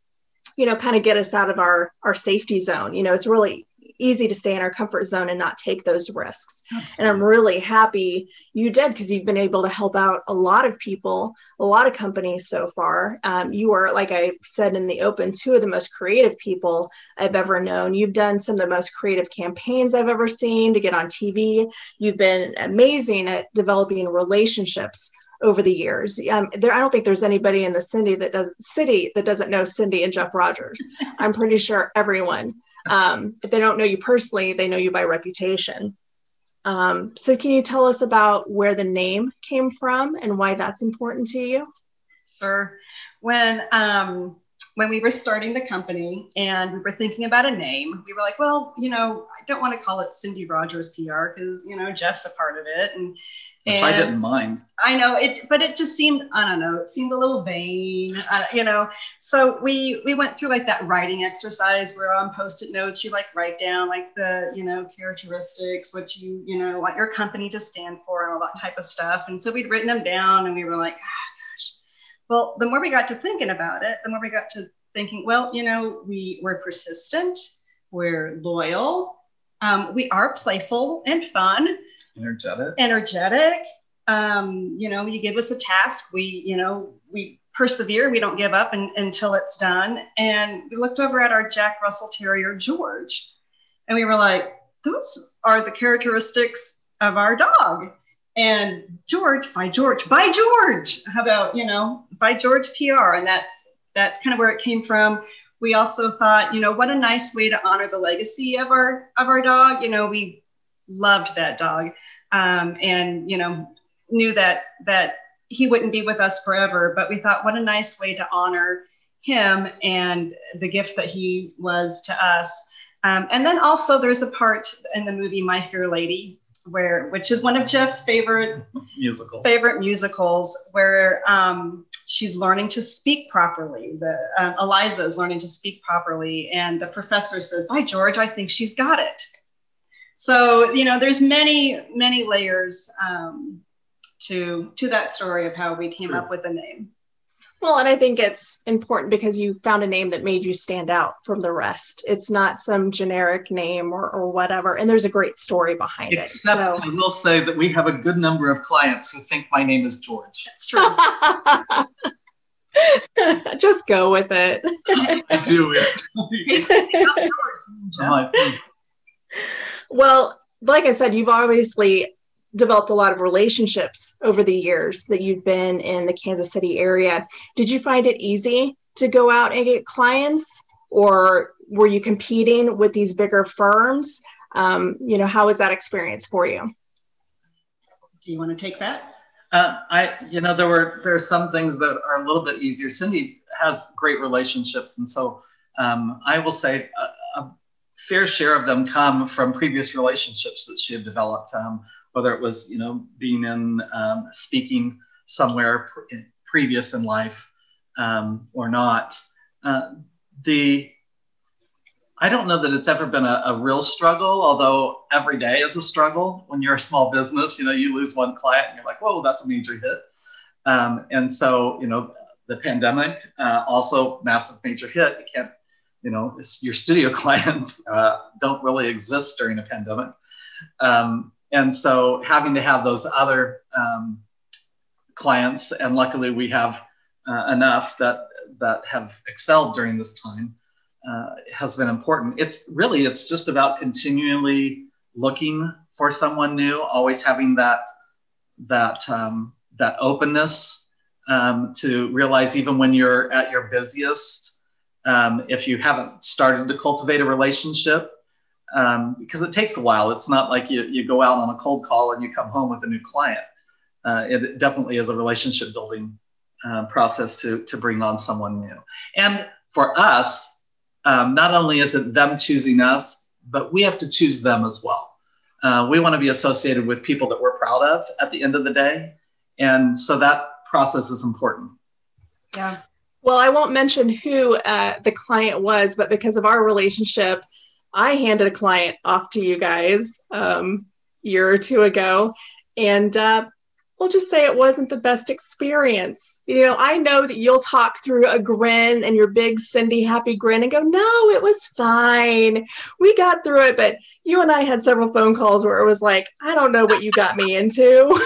you know, kind of get us out of our our safety zone. You know, it's really easy to stay in our comfort zone and not take those risks. Absolutely. And I'm really happy you did because you've been able to help out a lot of people, a lot of companies so far. Um, you are, like I said in the open, two of the most creative people I've ever known. You've done some of the most creative campaigns I've ever seen to get on TV. You've been amazing at developing relationships over the years. Um, there, I don't think there's anybody in the city that does city that doesn't know Cindy and Jeff Rogers. I'm pretty sure everyone um, if they don't know you personally, they know you by reputation. Um, so, can you tell us about where the name came from and why that's important to you? Sure. When um, when we were starting the company and we were thinking about a name, we were like, well, you know, I don't want to call it Cindy Rogers PR because you know Jeff's a part of it, and which and I didn't mind. I know it, but it just seemed I don't know. It seemed a little vain, uh, you know. So we we went through like that writing exercise where on post-it notes you like write down like the you know characteristics, what you you know want your company to stand for, and all that type of stuff. And so we'd written them down, and we were like, oh, gosh. Well, the more we got to thinking about it, the more we got to thinking, well, you know, we we're persistent, we're loyal, um, we are playful and fun energetic? Energetic. Um, you know you give us a task we you know we persevere we don't give up in, until it's done. And we looked over at our jack russell terrier george and we were like those are the characteristics of our dog. And george by george by george! How about you know by george pr and that's that's kind of where it came from. We also thought you know what a nice way to honor the legacy of our of our dog. You know we loved that dog, um, and you know knew that that he wouldn't be with us forever. But we thought, what a nice way to honor him and the gift that he was to us. Um, and then also there's a part in the movie My Fair Lady where which is one of Jeff's favorite musical favorite musicals where um, she's learning to speak properly. The um, Eliza is learning to speak properly, and the professor says, "By George, I think she's got it." So you know there's many many layers um, to to that story of how we came True. up with the name. Well and i think it's important because you found a name that made you stand out from the rest. It's not some generic name or, or whatever and there's a great story behind Except it so. i will say that we have a good number of clients who think my name is george. That's true. Just go with it. I do it well, like I said, you've obviously developed a lot of relationships over the years that you've been in the Kansas City area. Did you find it easy to go out and get clients, or were you competing with these bigger firms? Um, you know, how was that experience for you? Do you want to take that? Uh, I, you know, there were there are some things that are a little bit easier. Cindy has great relationships, and so um, I will say fair share of them come from previous relationships that she had developed, um, whether it was, you know, being in um, speaking somewhere pre- previous in life um, or not. Uh, the I don't know that it's ever been a, a, real struggle, although every day is a struggle. When you're a small business, you know, you lose one client and you're like, whoa, that's a major hit. Um, and so, you know, the pandemic, uh, also massive major hit. You can't you know, your studio clients uh, don't really exist during a pandemic. Um, and so having to have those other um, clients, and luckily we have uh, enough that that have excelled during this time uh, has been important. It's really it's just about continually looking for someone new, always having that that um, that openness um, to realize even when you're at your busiest, um, if you haven't started to cultivate a relationship, um, because it takes a while. It's not like you, you go out on a cold call and you come home with a new client. Uh, it definitely is a relationship building uh, process to, to bring on someone new. And for us, um, not only is it them choosing us, but we have to choose them as well. Uh, we want to be associated with people that we're proud of at the end of the day. And so that process is important. Yeah. Well, I won't mention who uh, the client was, but because of our relationship, I handed a client off to you guys um, year or two ago, and uh, we'll just say it wasn't the best experience. You know, I know that you'll talk through a grin and your big Cindy happy grin and go, no, it was fine. We got through it. But you and I had several phone calls where it was like, I don't know what you got me into.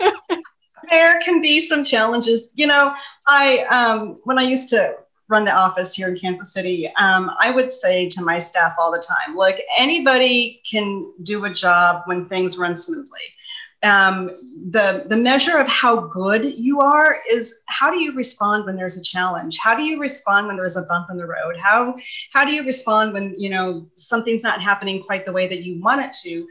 there can be some challenges. You know, I, um, when I used to run the office here in Kansas City, um, I would say to my staff all the time, look, anybody can do a job when things run smoothly. Um, the the measure of how good you are is how do you respond when there's a challenge? How do you respond when there's a bump in the road? How how do you respond when you know something's not happening quite the way that you want it to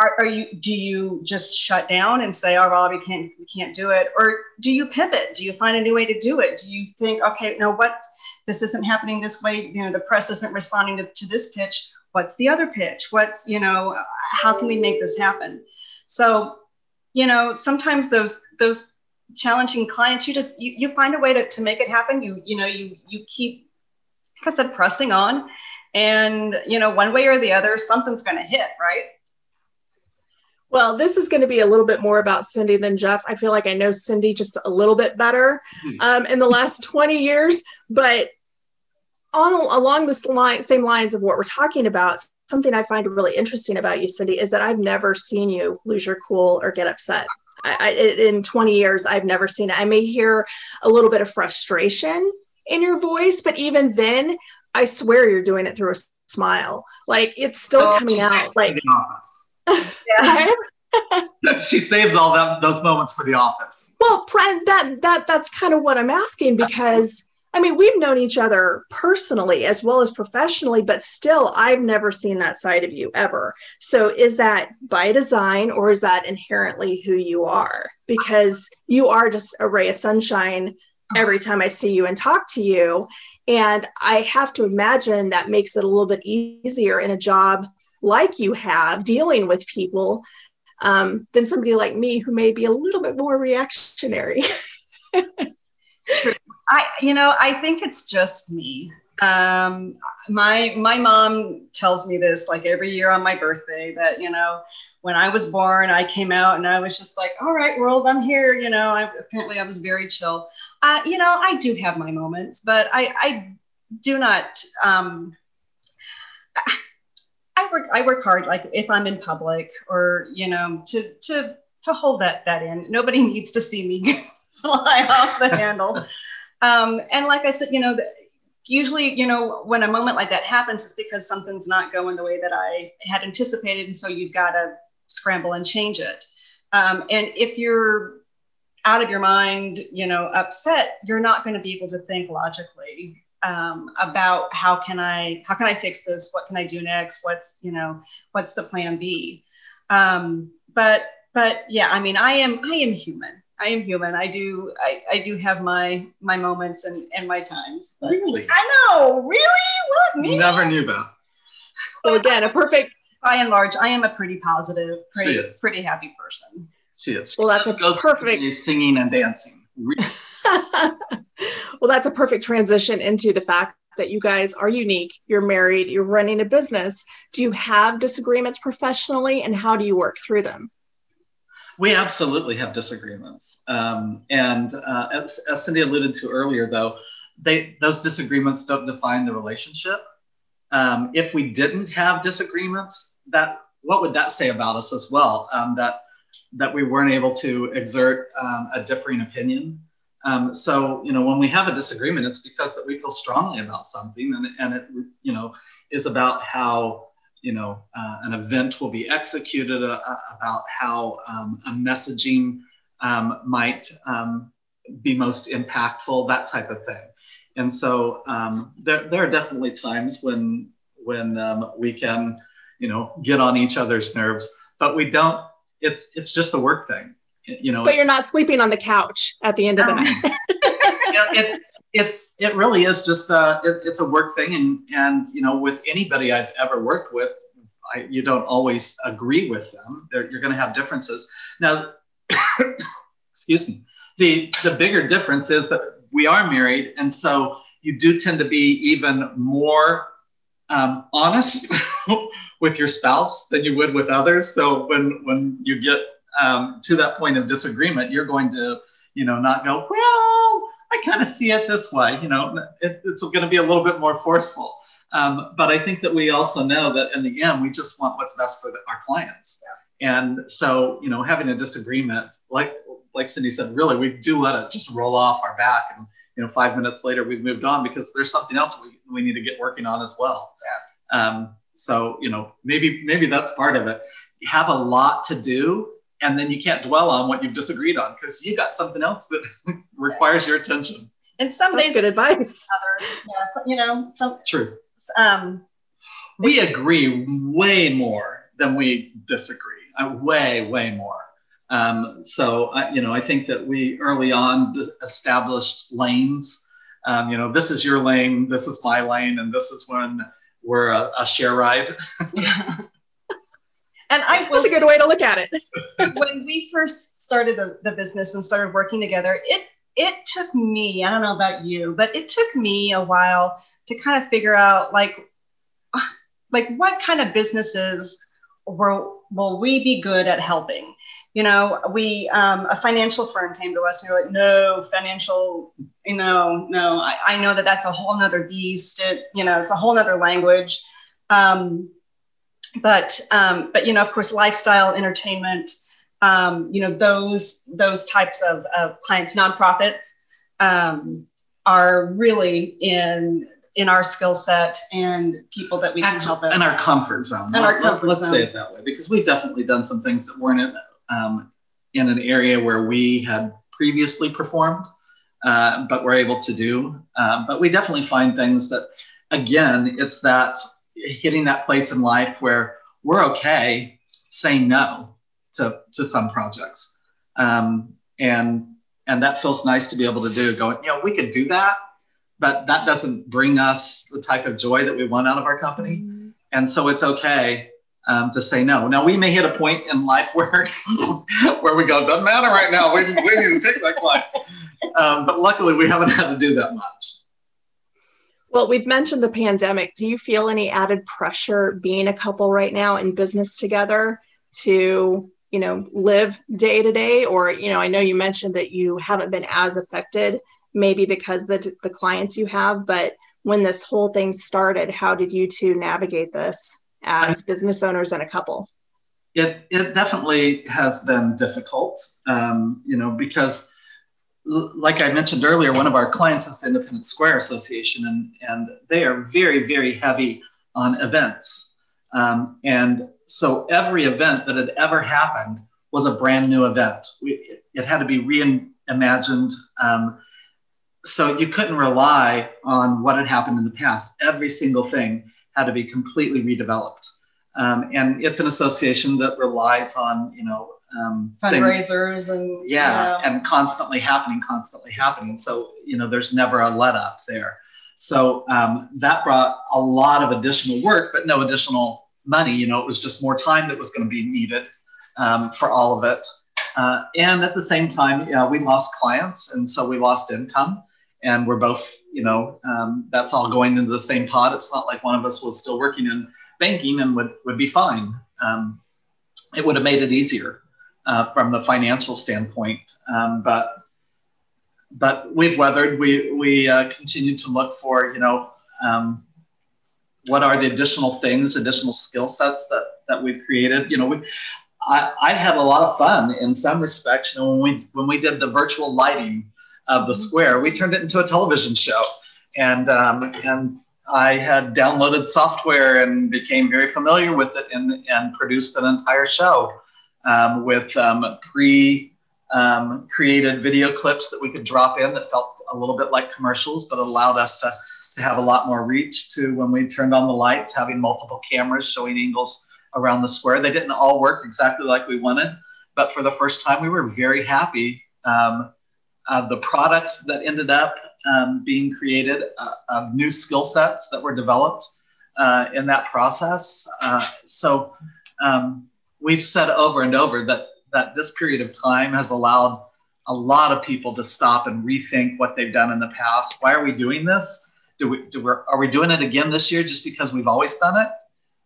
are, are you do you just shut down and say oh well we can't we can't do it or do you pivot? Do you find a new way to do it? Do you think okay no what this isn't happening this way you know the press isn't responding to, to this pitch what's the other pitch? What's you know how can we make this happen? So, you know, sometimes those those challenging clients, you just you, you find a way to, to make it happen. You you know you you keep, like I said, pressing on, and you know one way or the other, something's going to hit, right? Well, this is going to be a little bit more about Cindy than Jeff. I feel like I know Cindy just a little bit better hmm. um, in the last 20 years, but all along the line, same lines of what we're talking about, something I find really interesting about you, Cindy, is that I've never seen you lose your cool or get upset. I, I, in 20 years, I've never seen it. I may hear a little bit of frustration in your voice, but even then, I swear you're doing it through a smile. Like it's still oh, coming out. Like, yeah. she saves all that those moments for the office. Well, that that that's kind of what I'm asking because I mean, we've known each other personally as well as professionally, but still, I've never seen that side of you ever. So, is that by design or is that inherently who you are? Because you are just a ray of sunshine every time I see you and talk to you. And I have to imagine that makes it a little bit easier in a job like you have dealing with people um, than somebody like me who may be a little bit more reactionary. I, you know, I think it's just me. Um, my my mom tells me this like every year on my birthday that you know when I was born I came out and I was just like all right world I'm here you know I, apparently I was very chill uh, you know I do have my moments but I I do not um, work I work hard like if I'm in public or you know to to to hold that that in nobody needs to see me fly off the handle um, and like I said, you know, usually, you know, when a moment like that happens, it's because something's not going the way that I had anticipated. And so you've got to scramble and change it. Um, and if you're out of your mind, you know, upset, you're not going to be able to think logically um, about how can I how can I fix this? What can I do next? What's you know what's the plan B? Um, but but yeah, I mean, I am I am human. I am human. I do I, I do have my my moments and, and my times. Really? I know. Really? What me? Never knew that. Well again, a perfect by and large, I am a pretty positive, pretty pretty happy person. She is. Well that's a perfect singing and dancing. well, that's a perfect transition into the fact that you guys are unique, you're married, you're running a business. Do you have disagreements professionally and how do you work through them? We absolutely have disagreements. Um, and uh, as, as, Cindy alluded to earlier, though, they, those disagreements don't define the relationship. Um, if we didn't have disagreements, that what would that say about us as well? Um, that that we weren't able to exert um, a differing opinion. Um, so you know, when we have a disagreement, it's because that we feel strongly about something, and and it you know is about how you know uh, an event will be executed, uh, uh about how um, a messaging um, might um, be most impactful, that type of thing. And so um, there, there are definitely times when when we can, you know, get on each other's nerves, but we don't. It's it's just a work thing, you know. But you're not sleeping on the couch at the end of the night. it, it's it really is just a, it, it's a work thing, and and you know, with anybody I've ever worked with, I, you don't always agree with them. They're, you're going to have differences. Now, excuse me. The the bigger difference is that we are married, and so you do tend to be even more um, honest with your spouse than you would with others. So when when you get um, to that point of disagreement, you're going to you know not go well. I kind of see it this way. You know, it, it's going to be a little bit more forceful. Um, but I think that we also know that in the end, we just want what's best for the, our clients. Yeah. And so, you know, having a disagreement, like like Cindy said, really, we do let it just roll off our back, and you know, five minutes later, we've moved on because there's something else we, we need to get working on as well. Yeah. Um, so you know, maybe maybe that's part of it. You have a lot to do, and then you can't dwell on what you've disagreed on because you got something else that requires your attention. And some that's days, good advice. Others, yeah, you know, some truth. Um, we agree way more than we disagree. Uh, way, way more. Um, so, uh, you know, I think that we early on established lanes. Um, you know, this is your lane, this is my lane, and this is when we're a, a share ride. yeah. And I was a good way to look at it. when we first started the, the business and started working together, it it took me, I don't know about you, but it took me a while to kind of figure out like like what kind of businesses will will we be good at helping? You know, we um, a financial firm came to us and we are like, no, financial, you know, no, I, I know that that's a whole nother beast. It, you know, it's a whole nother language. Um, but um, but you know, of course, lifestyle, entertainment, um, you know, those those types of, of clients, nonprofits, um, are really in in our skill set and people that we can help. In our comfort zone. In our comfort Let's zone. say it that way, because we've definitely done some things that weren't in um, in an area where we had previously performed, uh, but we're able to do. Um, but we definitely find things that, again, it's that hitting that place in life where we're okay saying no to, to some projects. Um, and and that feels nice to be able to do going, you know, we could do that, but that doesn't bring us the type of joy that we want out of our company. Mm-hmm. And so it's okay um, to say no. Now we may hit a point in life where where we go, doesn't matter right now. We, we need to take that client. Um, but luckily, we haven't had to do that much. Well, we've mentioned the pandemic. Do you feel any added pressure being a couple right now in business together to, you know, live day to day? Or, you know, I know you mentioned that you haven't been as affected, maybe because the the clients you have, but when this whole thing started, how did you two navigate this? As business owners and a couple? It, it definitely has been difficult, um, you know, because like I mentioned earlier, one of our clients is the Independence Square Association, and, and they are very, very heavy on events. Um, and so every event that had ever happened was a brand new event. We, it had to be reimagined. Um, so you couldn't rely on what had happened in the past. Every single thing had to be completely redeveloped. Um, and it's an association that relies on, you know, um, fundraisers things, and yeah, and constantly happening, constantly happening. So you know, there's never a let up there. So um, that brought a lot of additional work, but no additional money. You know, it was just more time that was going to be needed um, for all of it. Uh, and at the same time, yeah, we lost clients, and so we lost income and we're both, you know, um, that's all going into the same pot. It's not like one of us was still working in banking and would, would be fine. Um, it would have made it easier uh, from the financial standpoint. Um, but but we've weathered. We we uh, continue to look for you know um, what are the additional things, additional skill sets that that we've created. You know, we, I I had a lot of fun in some respects. You know, when we when we did the virtual lighting of the square, we turned it into a television show. And, um, and I had downloaded software and became very familiar with it and, and produced an entire show um, with um, pre um, created video clips that we could drop in that felt a little bit like commercials, but allowed us to, to have a lot more reach to when we turned on the lights, having multiple cameras showing angles around the square. They didn't all work exactly like we wanted, but for the first time, we were very happy. Um, uh, the product that ended up um, being created, uh, of new skill sets that were developed uh, in that process. Uh, so um, we've said over and over that that this period of time has allowed a lot of people to stop and rethink what they've done in the past. Why are we doing this? Do we, do we are we doing it again this year just because we've always done it?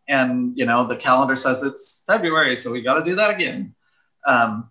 And you know the calendar says it's February, so we got to do that again. Um,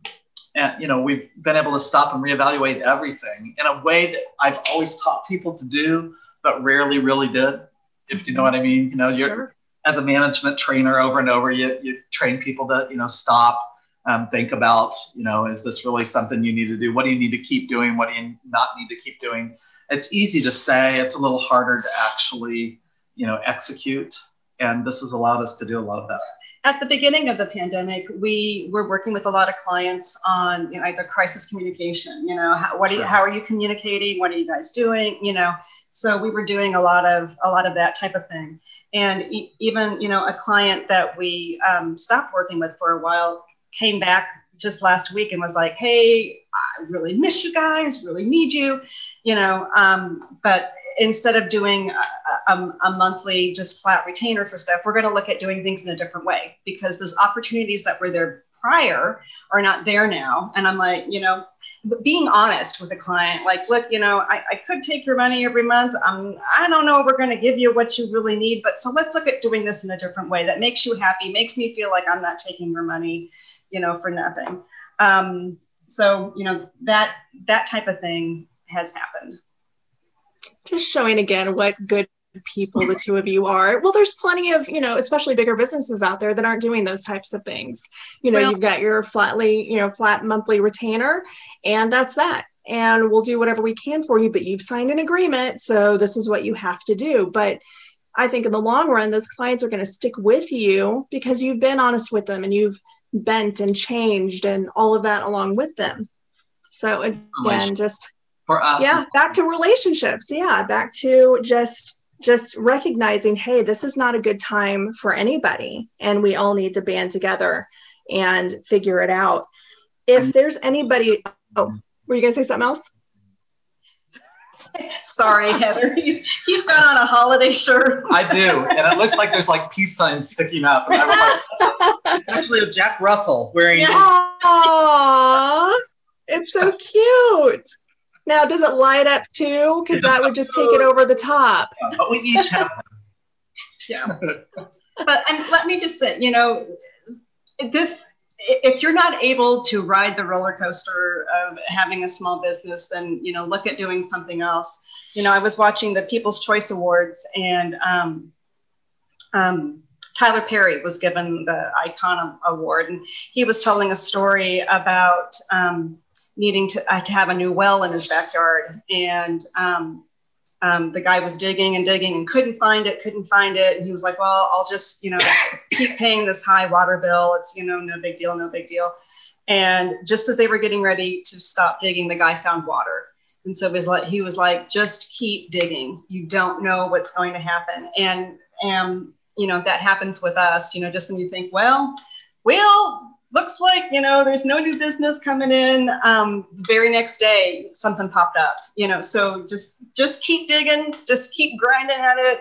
and you know we've been able to stop and reevaluate everything in a way that I've always taught people to do, but rarely really did. If you know what I mean, you know, you're sure. as a management trainer over and over, you you train people to you know stop, um, think about you know is this really something you need to do? What do you need to keep doing? What do you not need to keep doing? It's easy to say. It's a little harder to actually you know execute, and this has allowed us to do a lot of that at the beginning of the pandemic, we were working with a lot of clients on you know, either crisis communication. You know, how, what are you, how are you communicating? What are you guys doing? You know, so we were doing a lot of a lot of that type of thing. And e- even you know, a client that we um, stopped working with for a while came back just last week and was like, "Hey, I really miss you guys. Really need you." You know, um, but instead of doing a, a, a, monthly just flat retainer for stuff, we're going to look at doing things in a different way because those opportunities that were there prior are not there now. And I'm like, you know, being honest with the client, like, look, you know, I, I could take your money every month. Um, I don't know, we're going to give you what you really need, but so let's look at doing this in a different way that makes you happy, makes me feel like I'm not taking your money, you know, for nothing. Um, so, you know, that that type of thing has happened just showing again what good people the two of you are. Well, there's plenty of, you know, especially bigger businesses out there that aren't doing those types of things. You know, well, you've got your flatly, you know, flat monthly retainer, and that's that. And we'll do whatever we can for you, but you've signed an agreement. So this is what you have to do. But I think in the long run, those clients are going to stick with you because you've been honest with them and you've bent and changed and all of that along with them. So again, just for us yeah back to relationships yeah back to just just recognizing hey this is not a good time for anybody and we all need to band together and figure it out if there's anybody oh were you gonna say something else Sorry, Heather. He's he's got on a holiday shirt. I do, and it looks like there's like peace signs sticking up. Like, it's actually a Jack Russell wearing. Aww, it's so cute. Now, does it light up too? Because that would just take it over the top. but we each have. yeah. But and let me just say, you know, this if you're not able to ride the roller coaster of having a small business, then you know, look at doing something else. You know, I was watching the People's Choice Awards, and um, um, Tyler Perry was given the Icon Award, and he was telling a story about. Um, needing to, uh, to have a new well in his backyard. And um, um, the guy was digging and digging and couldn't find it, couldn't find it. And he was like, well, I'll just, you know, keep paying this high water bill. It's, you know, no big deal, no big deal. And just as they were getting ready to stop digging, the guy found water. And so he was like, he was like, just keep digging. You don't know what's going to happen. And, and, you know, that happens with us, you know, just when you think, well, we'll looks like you know there's no new business coming in. Um, very next day something popped up you know so just just keep digging just keep grinding at it.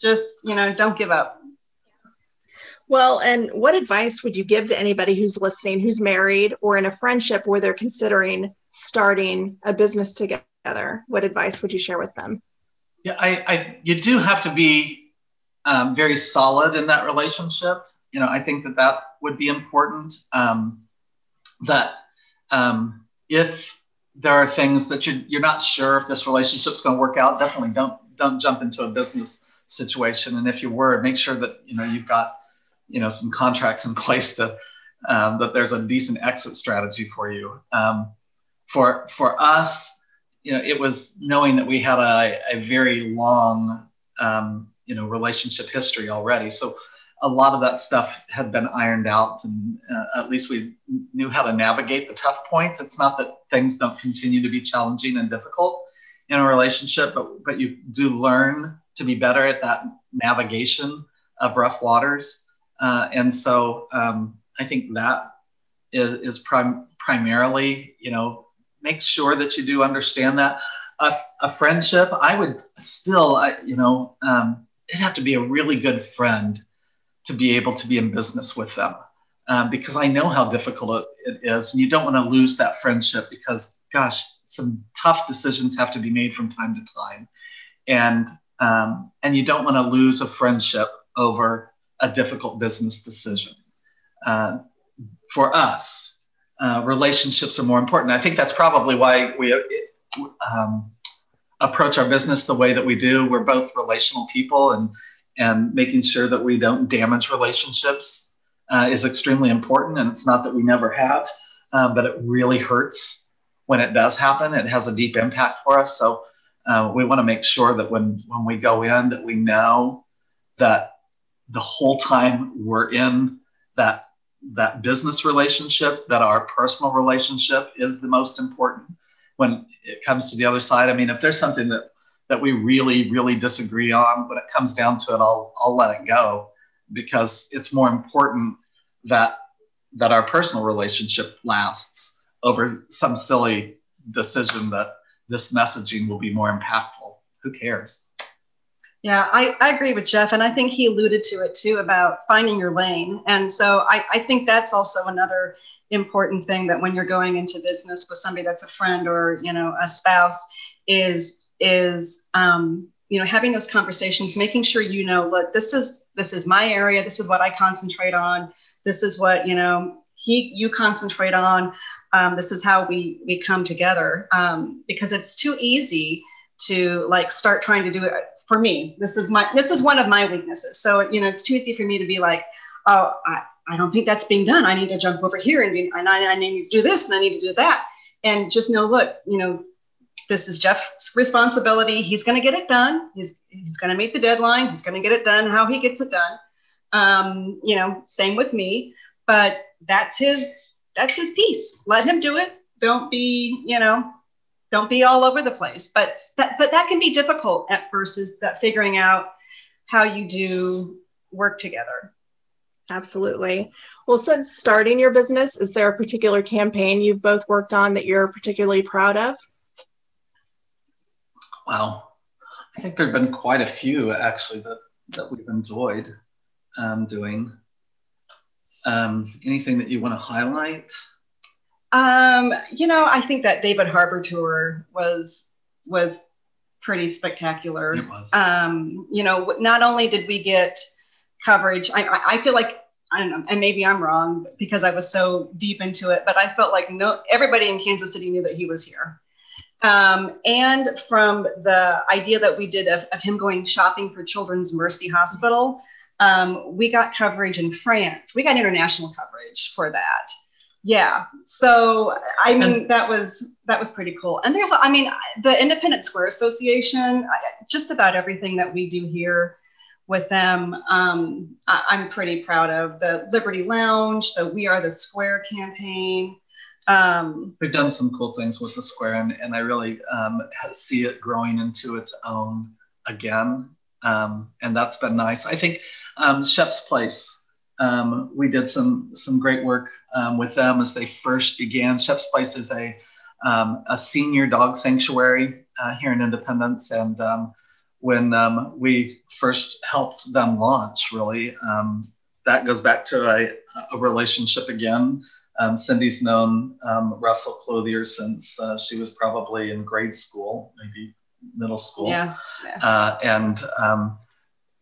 Just you know don't give up. Well and what advice would you give to anybody who's listening who's married or in a friendship where they're considering starting a business together? What advice would you share with them? Yeah i, I you do have to be um, very solid in that relationship you know i think that that would be important. Um, that um, if there are things that you, you're not sure if this relationship is going to work out, definitely don't don't jump into a business situation. And if you were, make sure that you know you've got you know some contracts in place to um, that there's a decent exit strategy for you. Um, for for us, you know, it was knowing that we had a, a very long, um, you know, relationship history already. So a lot of that stuff had been ironed out, and uh, at least we knew how to navigate the tough points. It's not that things don't continue to be challenging and difficult in a relationship, but but you do learn to be better at that navigation of rough waters. Uh, and so um, I think that is, is prim- primarily, you know, make sure that you do understand that. A, a friendship, I would still, I, you know, um, it'd have to be a really good friend to be able to be in business with them. Um, because I know how difficult it is, and you don't want to lose that friendship because, gosh, some tough decisions have to be made from time to time, and um, and you don't want to lose a friendship over a difficult business decision. Uh, for us, uh, relationships are more important. I think that's probably why we um, approach our business the way that we do. We're both relational people, and and making sure that we don't damage relationships uh, is extremely important. And it's not that we never have, um, but it really hurts when it does happen. It has a deep impact for us. So uh, we want to make sure that when when we go in, that we know that the whole time we're in that that business relationship, that our personal relationship is the most important. When it comes to the other side, I mean, if there's something that that we really, really disagree on, when it comes down to it, I'll I'll let it go because it's more important that that our personal relationship lasts over some silly decision that this messaging will be more impactful. Who cares? Yeah, I, I agree with Jeff. And I think he alluded to it too about finding your lane. And so I, I think that's also another important thing that when you're going into business with somebody that's a friend or, you know, a spouse is, is, um, you know, having those conversations, making sure you know, look, this is, this is my area. This is what I concentrate on. This is what, you know, he, you concentrate on. Um, this is how we, we come together um, because it's too easy to like start trying to do it for me this is my this is one of my weaknesses so you know it's too easy for me to be like oh i, I don't think that's being done i need to jump over here and, be, and I, I need to do this and i need to do that and just know look you know this is jeff's responsibility. He's going to get it done. He's he's going to meet the deadline. He's going to get it done how he gets it done. Um, you know same with me but that's his that's his piece. Let him do it. Don't be you know don't be all over the place. But that but that can be difficult at first is that figuring out how you do work together. Absolutely. Well since starting your business is there a particular campaign you've both worked on that you're particularly proud of wow i think there have been quite a few actually that that we've enjoyed um, doing um, anything that you want to highlight um, you know, I think that David Harbour tour was was pretty spectacular. It was. Um, you know, not only did we get coverage, I, I feel like I don't know, and maybe I'm wrong because I was so deep into it, but I felt like no everybody in Kansas City knew that he was here. Um, and from the idea that we did of, of him going shopping for Children's Mercy Hospital, um, we got coverage in France. We got international coverage for that. Yeah. So i mean that was that was pretty cool. And there's i mean the independence square association just about everything that we do here with them um, I, am pretty proud of. The liberty lounge the we are the square campaign um, we've done some cool things with the square and, and i really um, see it growing into its own again um, and that's been nice i think um, shep's place um, we did some some great work um, with them as they first began. Shep's Place is a um, a senior dog sanctuary uh, here in Independence, and um, when we first helped them launch, really, that goes back to a, a relationship again. Cindy's known Russell Clothier since uh, she was probably in grade school, maybe middle school, yeah, yeah. Uh, and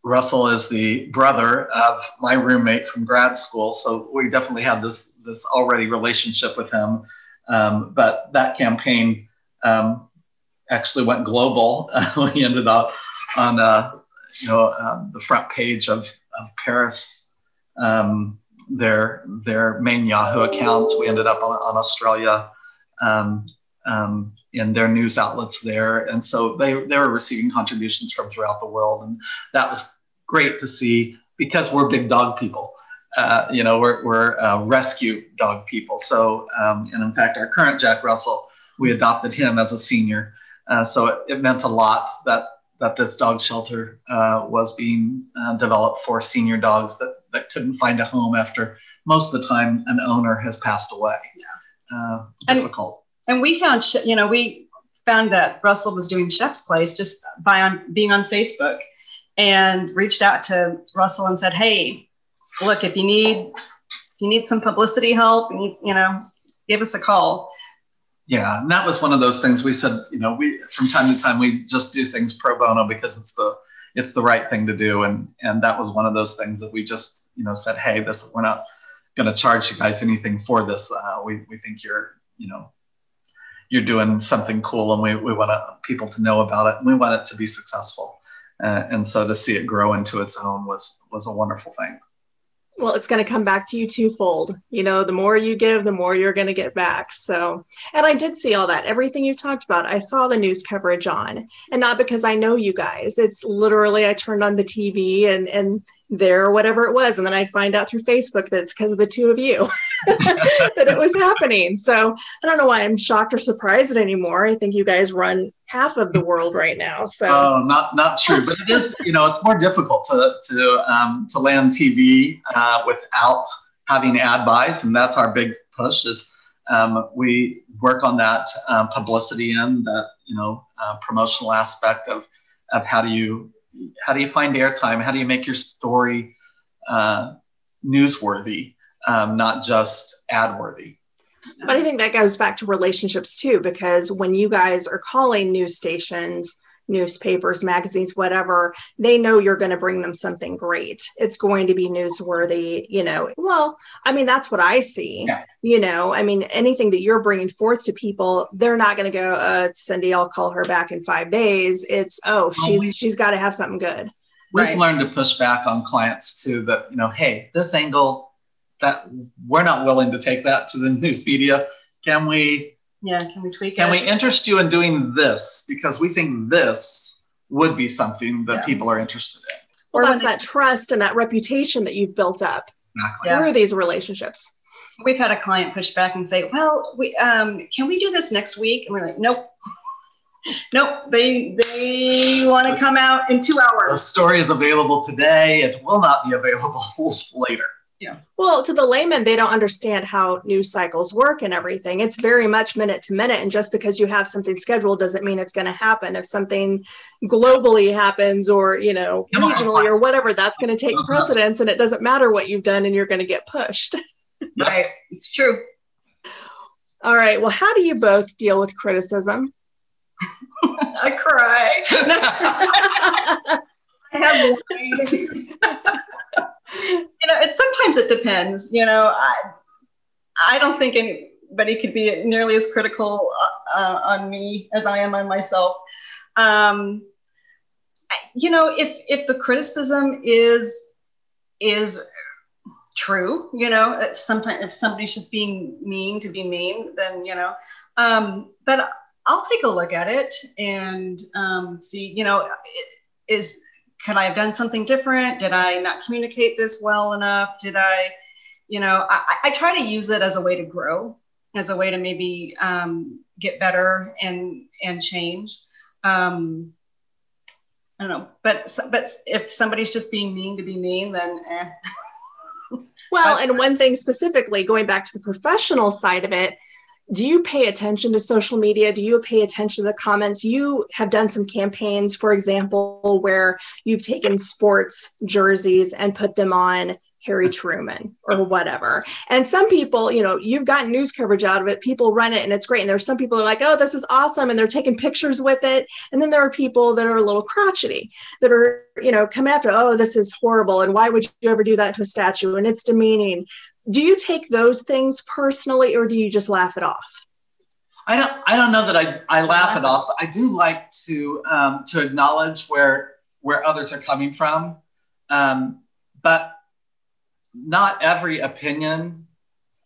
Russell is the brother of my roommate from grad school, so we definitely have this this already relationship with him. Um, but that campaign um, actually went global. we ended up on uh, you know um, the front page of, of Paris, um, their their main Yahoo account. We ended up on, on Australia um, um, in their news outlets there, and so they they were receiving contributions from throughout the world, and that was great to see because we're big dog people. Uh, you know, we're, we're uh, rescue dog people. So, um, and in fact, our current Jack Russell, we adopted him as a senior. Uh, so it, it, meant a lot that that this dog shelter uh, was being uh, developed for senior dogs that, that couldn't find a home after most of the time an owner has passed away. Yeah. Uh, difficult. And, and we found, you know, we found that Russell was doing Chef's Place just by on being on Facebook and reached out to Russell and said, "Hey, look, if you need if you need some publicity help, you need, you know, give us a call." Yeah, and that was one of those things we said, you know, we from time to time we just do things pro bono because it's the it's the right thing to do, and and that was one of those things that we just you know said, hey, this we're not going to charge you guys anything for this. Uh, we we think you're you know you're doing something cool, and we we want people to know about it, and we want it to be successful. Uh, and so to see it grow into its own was was a wonderful thing well it's going to come back to you twofold you know the more you give the more you're going to get back so and i did see all that everything you talked about i saw the news coverage on and not because i know you guys it's literally i turned on the tv and and there whatever it was. And then I'd find out through Facebook that it's because of the two of you that it was happening. So I don't know why I'm shocked or surprised anymore. I think you guys run half of the world right now. So oh, not not true, but it is. You know, it's more difficult to to um, to land TV uh, without having ad buys, and that's our big push. Is um, we work on that uh, publicity and that you know uh, promotional aspect of of how do you how do you find airtime? How do you make your story uh, newsworthy, um, not just ad worthy? But I think that goes back to relationships too, because when you guys are calling news stations, newspapers, magazines, whatever, they know you're going to bring them something great. It's going to be newsworthy, you know. Well, I mean, that's what I see. Yeah. You know, I mean, anything that you're bringing forth to people, they're not going to go, uh, Cindy, I'll call her back in five days. It's, oh, she's she's got to have something good. We've right. learned to push back on clients too that, you know, hey, this angle that we're not willing to take that to the news media. Can we yeah, can we tweak Can it? Can we interest you in doing this because we think this would be something that yeah. people are interested in? Well, that's that trust and that reputation that you've built up exactly. through yeah. these relationships. We've had a client push back and say, "Well, we um, can we do this next week?" And we're like, "Nope." nope, they they want to come out in two hours. The story is available today. It will not be available later. Yeah. Well, to the layman, they don't understand how news cycles work and everything. It's very much minute to minute. And just because you have something scheduled doesn't mean it's going to happen. If something globally happens or, you know, regionally or whatever, that's going to take uh-huh. precedence and it doesn't matter what you've done and you're going to get pushed. right. It's true. All right. Well, how do you both deal with criticism? I cry. I have you know, it sometimes it depends. You know, I I don't think anybody could be nearly as critical uh, uh, on me as I am on myself. Um, you know, if if the criticism is is true, you know, if sometimes if somebody's just being mean to be mean, then you know, um, but I'll take a look at it and um, see, you know, is could I have done something different? Did I not communicate this well enough? Did I, you know, I, I try to use it as a way to grow, as a way to maybe um, get better and and change. Um, I don't know, but but if somebody's just being mean to be mean, then. Eh. well, and one thing specifically, going back to the professional side of it, do you pay attention to social media? Do you pay attention to the comments? You have done some campaigns, for example, where you've taken sports jerseys and put them on Harry Truman or whatever. And some people, you know, you've gotten news coverage out of it. People run it and it's great. And there's some people are like, oh, this is awesome. And they're taking pictures with it. And then there are people that are a little crotchety that are, you know, coming after, oh, this is horrible. And why would you ever do that to a statue? And it's demeaning do you take those things personally or do you just laugh it off i don't i don't know that i, I laugh it off i do like to um, to acknowledge where where others are coming from um, but not every opinion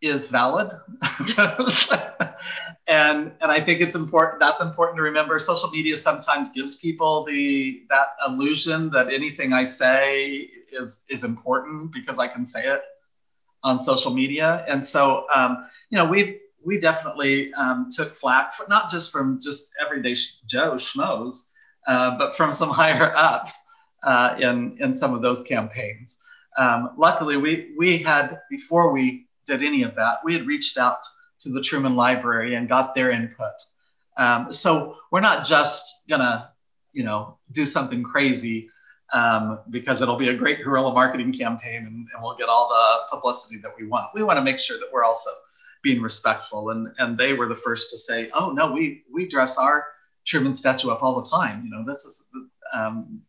is valid and and I think it's important. That's important to remember. Social media sometimes gives people the that illusion that anything I say is is important because I can say it on social media. And so, um, you know, we've we definitely um, took flack for, not just from just everyday Joe schmoes, uh, but from some higher ups uh, in in some of those campaigns. Um, luckily, we we had before we did any of that, we had reached out to the Truman Library and got their input. Um, so we're not just gonna, you know, do something crazy um, because it'll be a great guerrilla marketing campaign and, and, we'll get all the publicity that we want. We want to make sure that we're also being respectful. And, and they were the first to say, oh, no, we, we dress our Truman statue up all the time. You know, this is, um,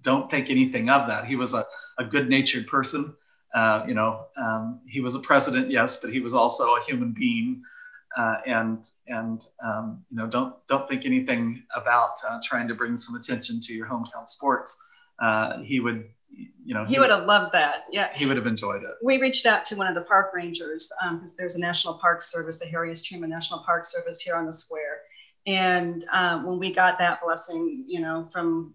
don't think anything of that. He was a, a good natured person. Uh, you know, um, he was a president, yes, but he was also a human being. Uh, and and um, you know, don't don't think anything about uh, trying to bring some attention to your hometown sports uh, he would, you know, he, he would have loved that. Yeah, he would have enjoyed it. We reached out to one of the park rangers because um, there's a National Park Service, the Harry Truman National Park Service here on the square, and um, when we got that blessing, you know, from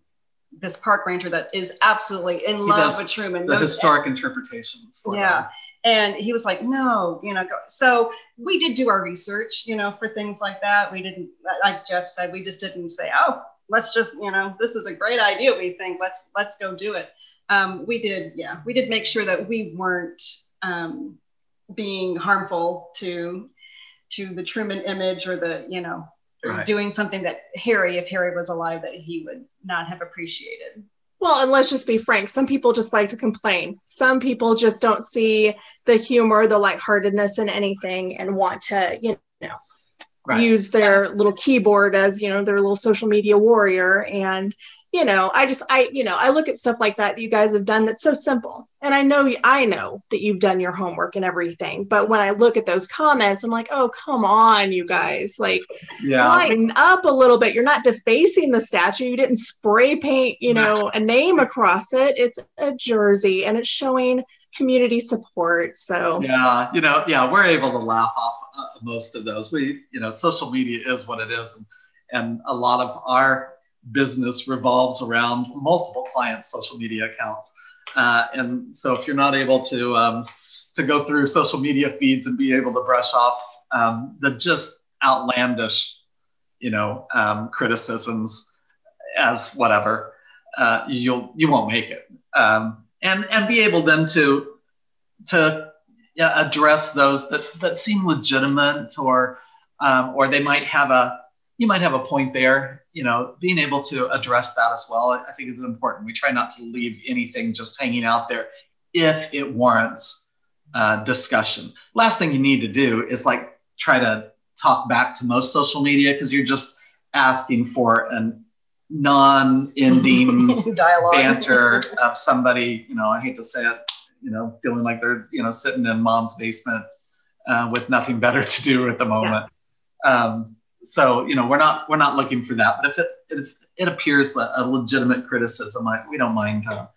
this park ranger that is absolutely in love with Truman, the historic interpretations. yeah. That. And he was like, no, you know, go. so we did do our research, you know, for things like that. We didn't, like Jeff said, we just didn't say, oh, let's just you know this is a great idea we think let's let's go do it um, we did yeah we did make sure that we weren't um, being harmful to to the truman image or the you know right. doing something that harry if harry was alive that he would not have appreciated well, and let's just be frank. Some people just like to complain. Some people just don't see the humor, the lightheartedness in anything and want to, you know, right. use their little keyboard as you know their little social media warrior. And you know i just i you know i look at stuff like that that you guys have done that's so simple. And i know i know that you've done your homework and everything. But when i look at those comments i'm like oh come on you guys. Like yeah. lighten up a little bit. You're not defacing the statue. You didn't spray paint you know a name across it. It's a jersey and it's showing community support. So yeah. You know yeah we're able to laugh off most of those. We, you know, social media is what it is, and and a lot of our business revolves around multiple clients' social media accounts. Uh, and so, if you're not able to um, to go through social media feeds and be able to brush off um, the just outlandish, you know, um, criticisms as whatever, uh, you'll you won't make it. Um, and and be able then to to address those that, that seem legitimate or um, or they might have a you might have a point there. You know being able to address that as well i think is important. We try not to leave anything just hanging out there if it warrants uh, discussion. Last thing you need to do is like try to talk back to most social media because you're just asking for an non-ending dialogue. banter of somebody you know i hate to say it you know, feeling like they're, you know, sitting in mom's basement uh, with nothing better to do at the moment. Yeah. Um, so, you know, we're not we're not looking for that. But if it if it appears that a legitimate criticism, I, we don't mind, uh,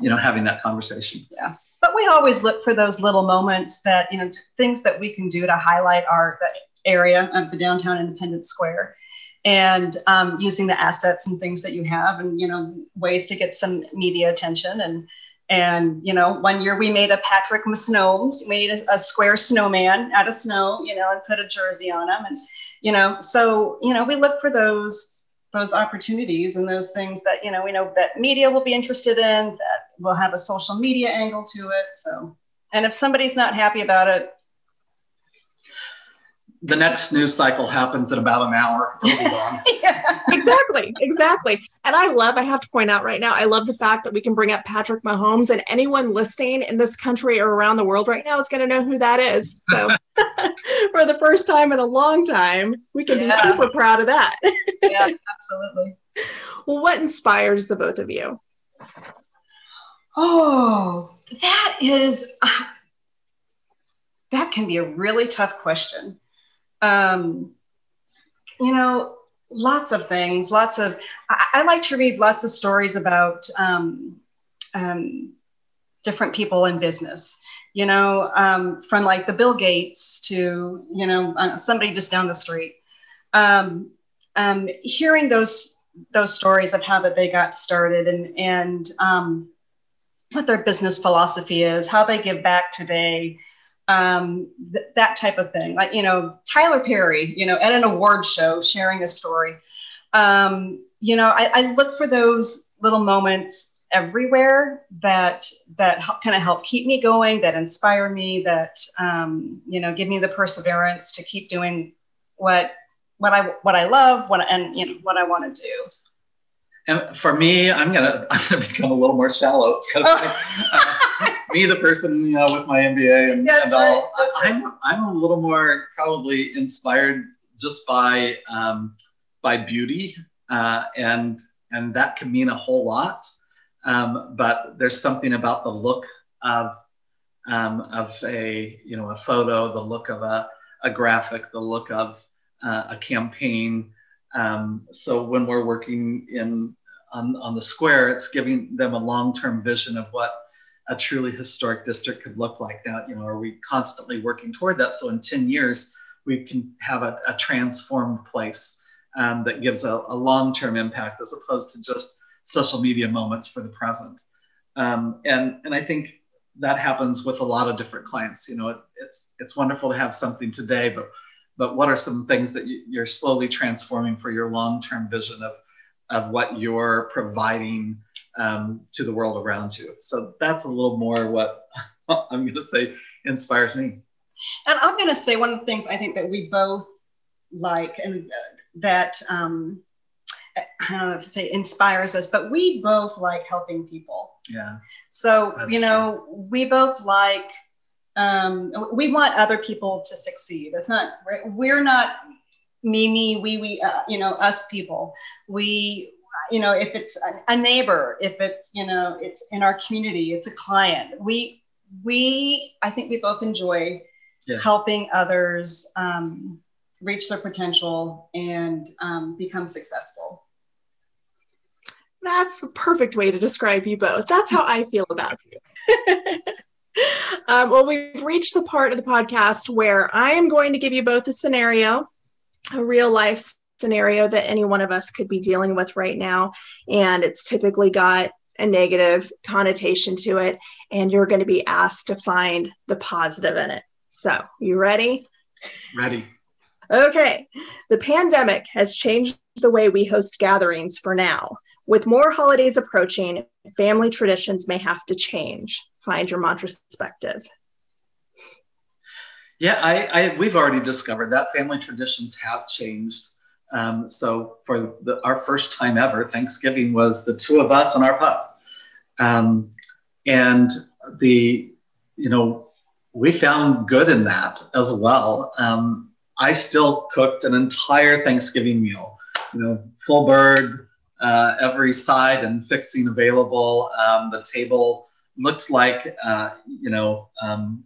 you know, having that conversation. Yeah. But we always look for those little moments that you know things that we can do to highlight our the area of the downtown Independence Square and um, using the assets and things that you have and you know ways to get some media attention and and you know, one year we made a Patrick Snows, made a, a, square snowman out of snow, you know, and put a jersey on him. And you know, so you know, we look for those those opportunities and those things that you know we know that media will be interested in, that will have a social media angle to it. So, and if somebody's not happy about it, the next news cycle happens in about an hour. yeah. Exactly, exactly. And I love, I have to point out right now, I love the fact that we can bring up Patrick Mahomes and anyone listening in this country or around the world right now is going to know who that is. So for the first time in a long time, we can yeah. be super proud of that. yeah, absolutely. Well, what inspires the both of you? Oh, that is, uh, that can be a really tough question um, you know, lots of things, lots of, I, I, like to read lots of stories about um, um, different people in business you know, um, from like the Bill Gates to, you know, uh, somebody just down the street. Um, um, hearing those those stories of how that they got started and and what their business philosophy is, how they give back today, um, th- that type of thing. Like you know, Tyler Perry, you know, at an award show sharing a story. Um, you know, I, I look for those little moments everywhere that that kind of help keep me going, that inspire me, that um, you know, give me the perseverance to keep doing what what I what I love, what and you know what I want to do. And for me, I'm gonna I'm gonna become a little more shallow. It's kind of uh, me, the person you know with my MBA and, and all. Right. I'm I'm a little more probably inspired just by um, by beauty, uh, and and that can mean a whole lot. Um, but there's something about the look of um, of a you know a photo, the look of a, a graphic, the look of uh, a campaign. Um, so when we're working in on, on the square, it's giving them a long-term vision of what a truly historic district could look like. Now, you know, are we constantly working toward that? So in 10 years, we can have a, a transformed place um, that gives a, a, long-term impact as opposed to just social media moments for the present. Um, and, and I think that happens with a lot of different clients. You know, it, it's, it's wonderful to have something today, but but what are some things that you're slowly transforming for your long-term vision of, of what you're providing um, to the world around you? So that's a little more what I'm going to say inspires me. And I'm going to say one of the things I think that we both like and that um, I don't know if to say inspires us, but we both like helping people. Yeah. So, you know, true. we both like um, we want other people to succeed. It's not we're not me me we we uh, you know us people. We you know if it's a, a, neighbor, if it's you know it's in our community, it's a client. We we I think we both enjoy yeah. helping others um, reach their potential and um, become successful. That's a perfect way to describe you both. That's how I feel about you. Um, well, we've reached the part of the podcast where I am going to give you both a scenario, a real life scenario that any one of us could be dealing with right now. And it's typically got a negative connotation to it. And you're going to be asked to find the positive in it. So, you ready? Ready. Okay. The pandemic has changed the way we host gatherings for now. With more holidays approaching, family traditions may have to change. Find your Mantraspective. Yeah, I, I, we've already discovered that family traditions have changed. Um, so for the, our first time ever, Thanksgiving was the two of us and our pup, um, and the you know we found good in that as well. Um, I still cooked an entire Thanksgiving meal, you know, full bird, uh, every side and fixing available. Um, the table looked like, uh, you know, um,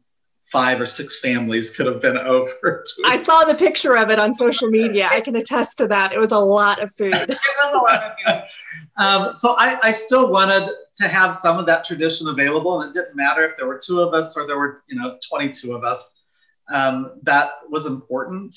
five or six families could have been over. I saw the picture of it on social media. I can attest to that. It was a lot of food. it was a lot of food. Um, so I, I, still wanted to have some of that tradition available, and it didn't matter if there were two of us or there were, you know, 22 of us. Um, that was important.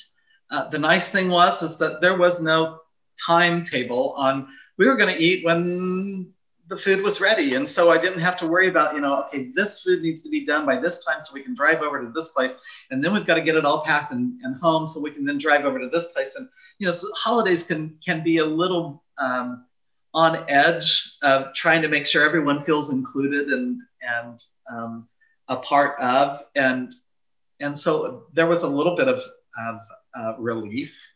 Uh, the nice thing was is that there was no timetable on we were going to eat when the food was ready. And so I didn't have to worry about, you know, okay, this food needs to be done by this time so we can drive over to this place. And then we've got to get it all packed and, and home so we can then drive over to this place. And, you know, so holidays can, can be a little um, on edge of trying to make sure everyone feels included and, and um, a part of. And, and so there was a little bit of, of uh, relief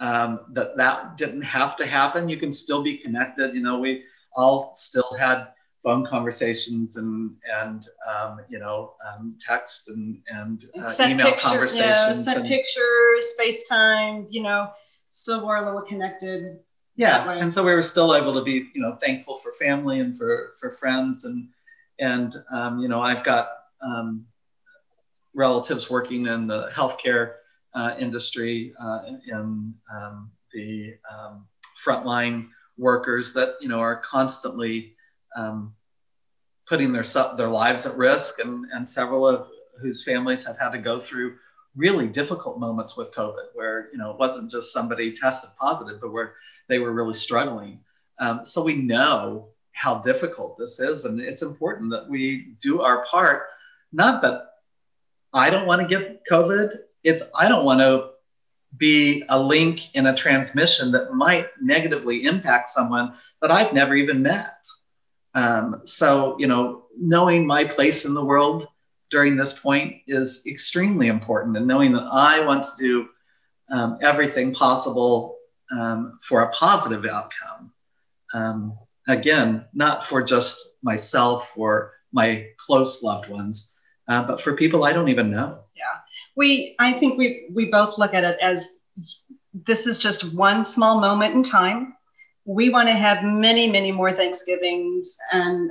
um, that that didn't have to happen. You can still be connected. You know, we all still had phone conversations and and um, you know um, text and and, uh, email picture, conversations. Yeah, sent and, pictures, FaceTime. You know, still were a little connected. Yeah, and so we were still able to be you know thankful for family and for for friends and and um, you know I've got um, relatives working in the healthcare uh, industry uh, in um, the um, frontline workers that you know are constantly um, putting their their lives at risk, and and several of whose families have had to go through really difficult moments with COVID, where you know it wasn't just somebody tested positive, but where they were really struggling. Um, so we know how difficult this is, and it's important that we do our part. Not that I don't want to get COVID; it's I don't want to be a link in a transmission that might negatively impact someone that I've never even met. Um, so you know, knowing my place in the world during this point is extremely important and knowing that I want to do um, everything possible um, for a positive outcome. Um, again, not for just myself or my close loved ones, uh, but for people I don't even know. Yeah, we. I think we we both look at it as this is just one small moment in time. We want to have many, many more Thanksgivings and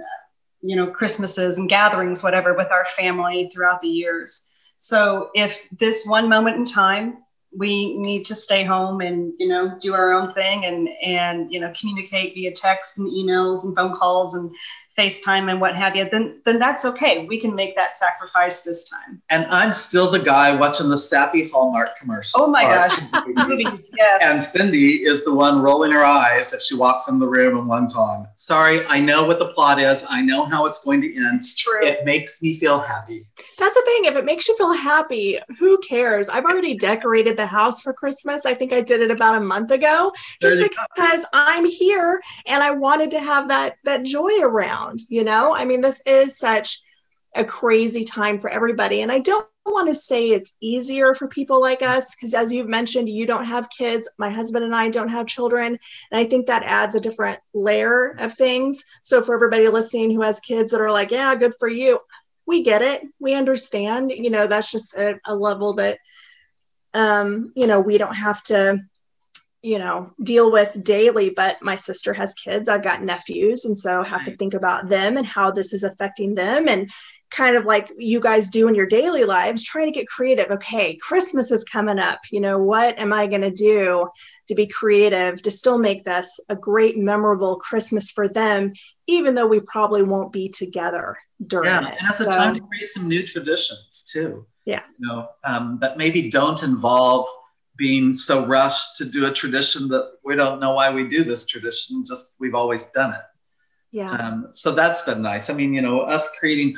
you know, Christmases and gatherings, whatever, with our family throughout the years. So if this one moment in time, we need to stay home and you know do our own thing and and you know communicate via text and emails and phone calls and FaceTime and what have you, then then that's okay. We can make that sacrifice this time. And I'm still the guy watching the sappy Hallmark commercial. Oh my gosh, movies, yes. And Cindy is the one rolling her eyes if she walks in the room and one's on. Sorry, I know what the plot is. I know how it's going to end. It's true. It makes me feel happy. That's the thing. If it makes you feel happy, who cares? I've already decorated the house for Christmas. I think I did it about a month ago, just because go. I'm here and I wanted to have that that joy around around, you know? I mean, this is such a crazy time for everybody. And I don't want to say it's easier for people like us because as you've mentioned you don't have kids my husband and i don't have children and i think that adds a different layer of things so for everybody listening who has kids that are like yeah good for you we get it we understand you know that's just a, a level that um you know we don't have to you know deal with daily but my sister has kids i've got nephews and so have to think about them and how this is affecting them and kind of like you guys do in your daily lives trying to get creative. Okay christmas is coming up. You know what am i going to do to be creative to still make this a great memorable christmas for them even though we probably won't be together during yeah, it and it's so, a time to create some new traditions too. Yeah. You know um, that maybe don't involve being so rushed to do a tradition that we don't know why we do this tradition, just we've always done it. Yeah. Um, so that's been nice. I mean, you know, us creating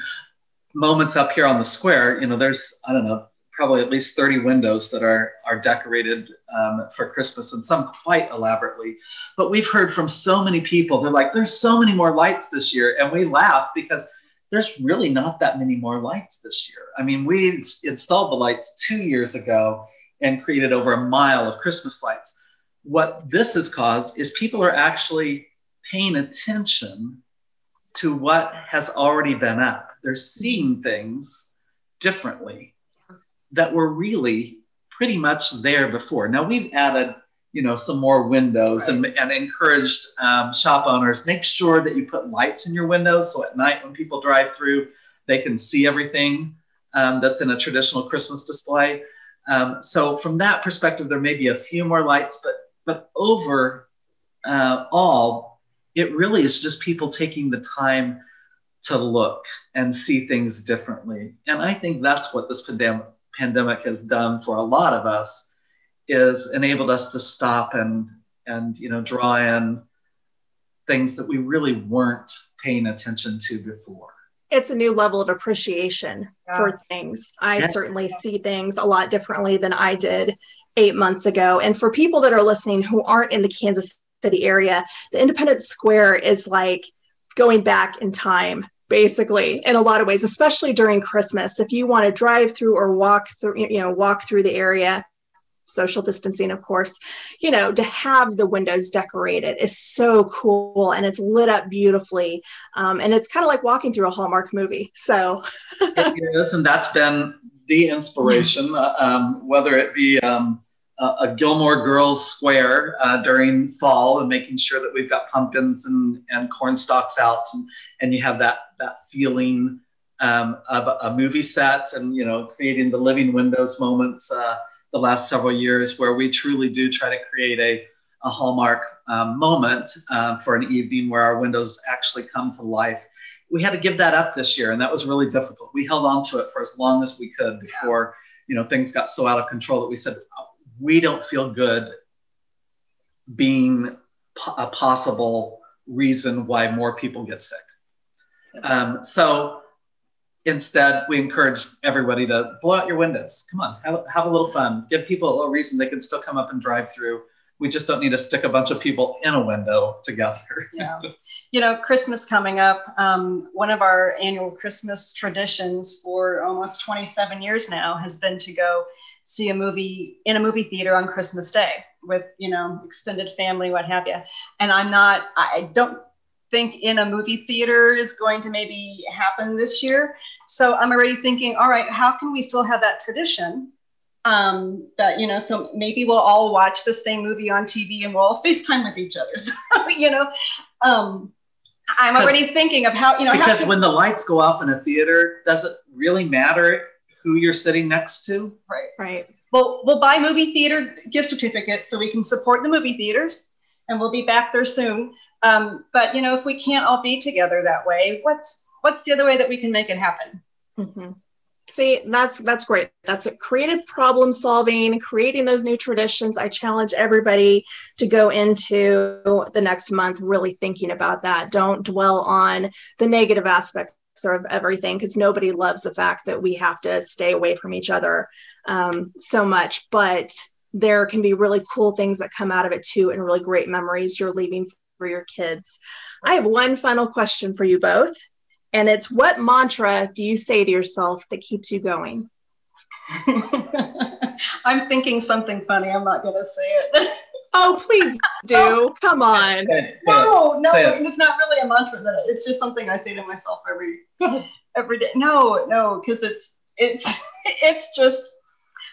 moments up here on the square, you know, there's, I don't know, probably at least 30 windows that are, are decorated um, for Christmas and some quite elaborately. But we've heard from so many people, they're like, there's so many more lights this year. And we laugh because there's really not that many more lights this year. I mean, we installed the lights two years ago and created over a mile of Christmas lights. What this has caused is people are actually paying attention to what has already been up. They're seeing things differently that were really pretty much there before. Now we've added, you know, some more windows right. and, and encouraged um, shop owners make sure that you put lights in your windows so at night when people drive through, they can see everything um, that's in a traditional Christmas display. Um, so from that perspective, there may be a few more lights, but but over uh, all, it really is just people taking the time to look and see things differently. And I think that's what this pandemic pandemic has done for a lot of us is enabled us to stop and and you know draw in things that we really weren't paying attention to before it's a new level of appreciation yeah. for things. I yeah. certainly see things a lot differently than I did eight months ago. And for people that are listening who aren't in the Kansas City area, the Independence Square is like going back in time basically in a lot of ways especially during christmas if you want to drive through or walk through you know walk through the area social distancing, of course, you know, to have the windows decorated is so cool and it's lit up beautifully. Um, and it's kind of like walking through a Hallmark movie. So it is, and that's been the inspiration, uh, um, whether it be um, a, a, Gilmore Girls Square uh, during fall and making sure that we've got pumpkins and, and corn stalks out and, and you have that, that feeling um, of a, a, movie set and, you know, creating the living windows moments. Uh, the last several years where we truly do try to create a, a hallmark um, moment uh, for an evening where our windows actually come to life we had to give that up this year, and that was really difficult. We held on to it for as long as we could before you know things got so out of control that we said we don't feel good being a possible reason why more people get sick. Um, so instead, we encourage everybody to blow out your windows. Come on, have, have a little fun. Give people a little reason they can still come up and drive through. We just don't need to stick a bunch of people in a window together. yeah. You know, Christmas coming up, um, one of our annual Christmas traditions for almost 27 years now has been to go see a movie in a movie theater on Christmas Day with, you know, extended family, what have you. And I'm not, I don't think in a movie theater is going to maybe happen this year. So I'm already thinking, all right, how can we still have that tradition? Um, that you know, so maybe we'll all watch the same movie on TV and we'll all FaceTime with each other. So, you know, um, I'm already thinking of how you know because to, when the lights go off in a theater, does it really matter who you're sitting next to? Right. Right. Well, we'll buy movie theater gift certificates so we can support the movie theaters, and we'll be back there soon. Um, but you know, if we can't all be together that way, what's what's the other way that we can make it happen? Mm-hmm. See, that's that's great. That's a creative problem solving, creating those new traditions. I challenge everybody to go into the next month really thinking about that. Don't dwell on the negative aspects of everything because nobody loves the fact that we have to stay away from each other um, so much. But there can be really cool things that come out of it too, and really great memories you're leaving for your kids. I have one final question for you both, and it's what mantra do you say to yourself that keeps you going? I'm thinking something funny. I'm not going to say it. Oh, please do. Come on. No, no, it's not really a mantra. That it's just something I say to myself every every day. No, no, because it's it's it's just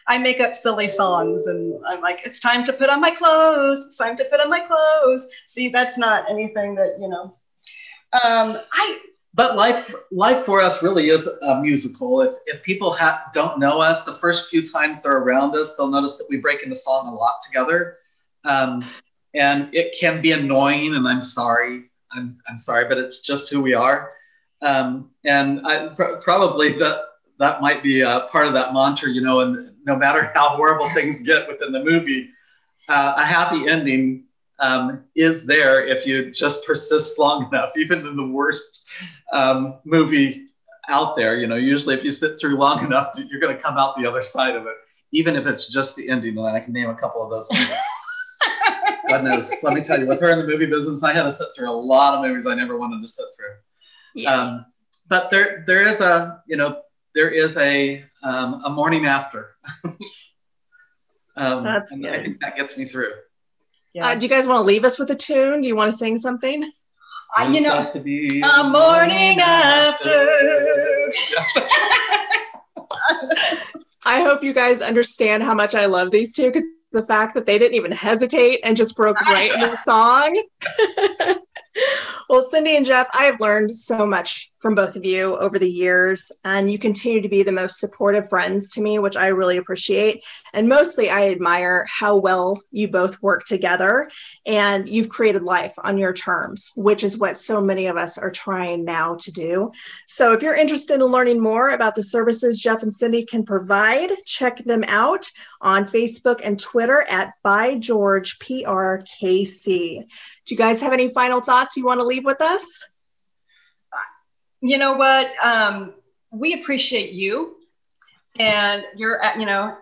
I make up silly songs and I'm like, it's time to put on my clothes. It's time to put on my clothes. See, that's not anything that, you know. Um, I but life life for us really is a musical. If, if people ha- don't know us, the first few times they're around us, they'll notice that we break into song a lot together. Um, and it can be annoying, and I'm sorry. I'm, I'm sorry, but it's just who we are. Um, and I, pr- probably that that might be a part of that mantra, you know, and no matter how horrible things get within the movie, uh, a happy ending um, is there if you just persist long enough, even in the worst um, movie out there. You know, usually if you sit through long enough, you're going to come out the other side of it, even if it's just the ending. And I can name a couple of those. God knows. Let me tell you, with her in the movie business, I had to sit through a lot of movies I never wanted to sit through. Yeah. Um, but there, there is a, you know, there is a um, a morning after. um, That's good. I think that gets me through. Yeah. Uh, do you guys want to leave us with a tune? Do you want to sing something? Uh, you know, to be a morning after. I hope you guys understand how much I love these two because the fact that they didn't even hesitate and just broke right into the song. well, Cindy and Jeff, I have learned so much from both of you over the years, and you continue to be the most supportive friends to me, which I really appreciate. And mostly, I admire how well you both work together and you've created life on your terms, which is what so many of us are trying now to do. So, if you're interested in learning more about the services Jeff and Cindy can provide, check them out on Facebook and Twitter at by George PRKC. Do you guys have any final thoughts you want to leave with us? You know what? Um, we appreciate you and you're, you know,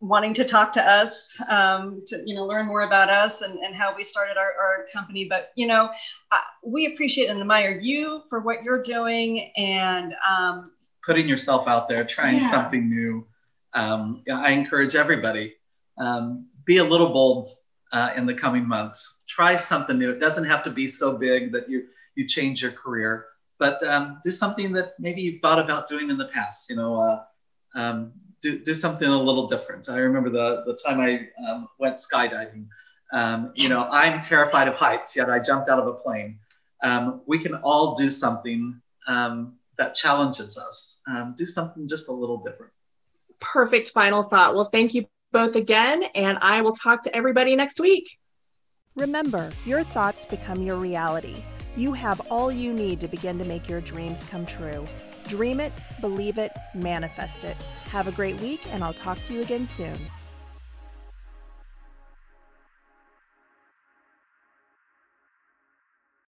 wanting to talk to us, um, to, you know, learn more about us and, and how we started our, our company. But, you know, uh, we appreciate and admire you for what you're doing and um, putting yourself out there, trying yeah. something new. Um, I encourage everybody, um, be a little bold uh, in the coming months try something new. It doesn't have to be so big that you you change your career, but um, do something that maybe you thought about doing in the past. You know, uh, um, do do something a little different. I remember the the time I um, went skydiving. Um, you know, I'm terrified of heights, yet I jumped out of a plane. Um, we can all do something um, that challenges us. do something just a little different. Perfect final thought. Well, thank you both again, and I will talk to everybody next week. Remember, your thoughts become your reality. You have all you need to begin to make your dreams come true. Dream it, believe it, manifest it. Have a great week, and I'll talk to you again soon.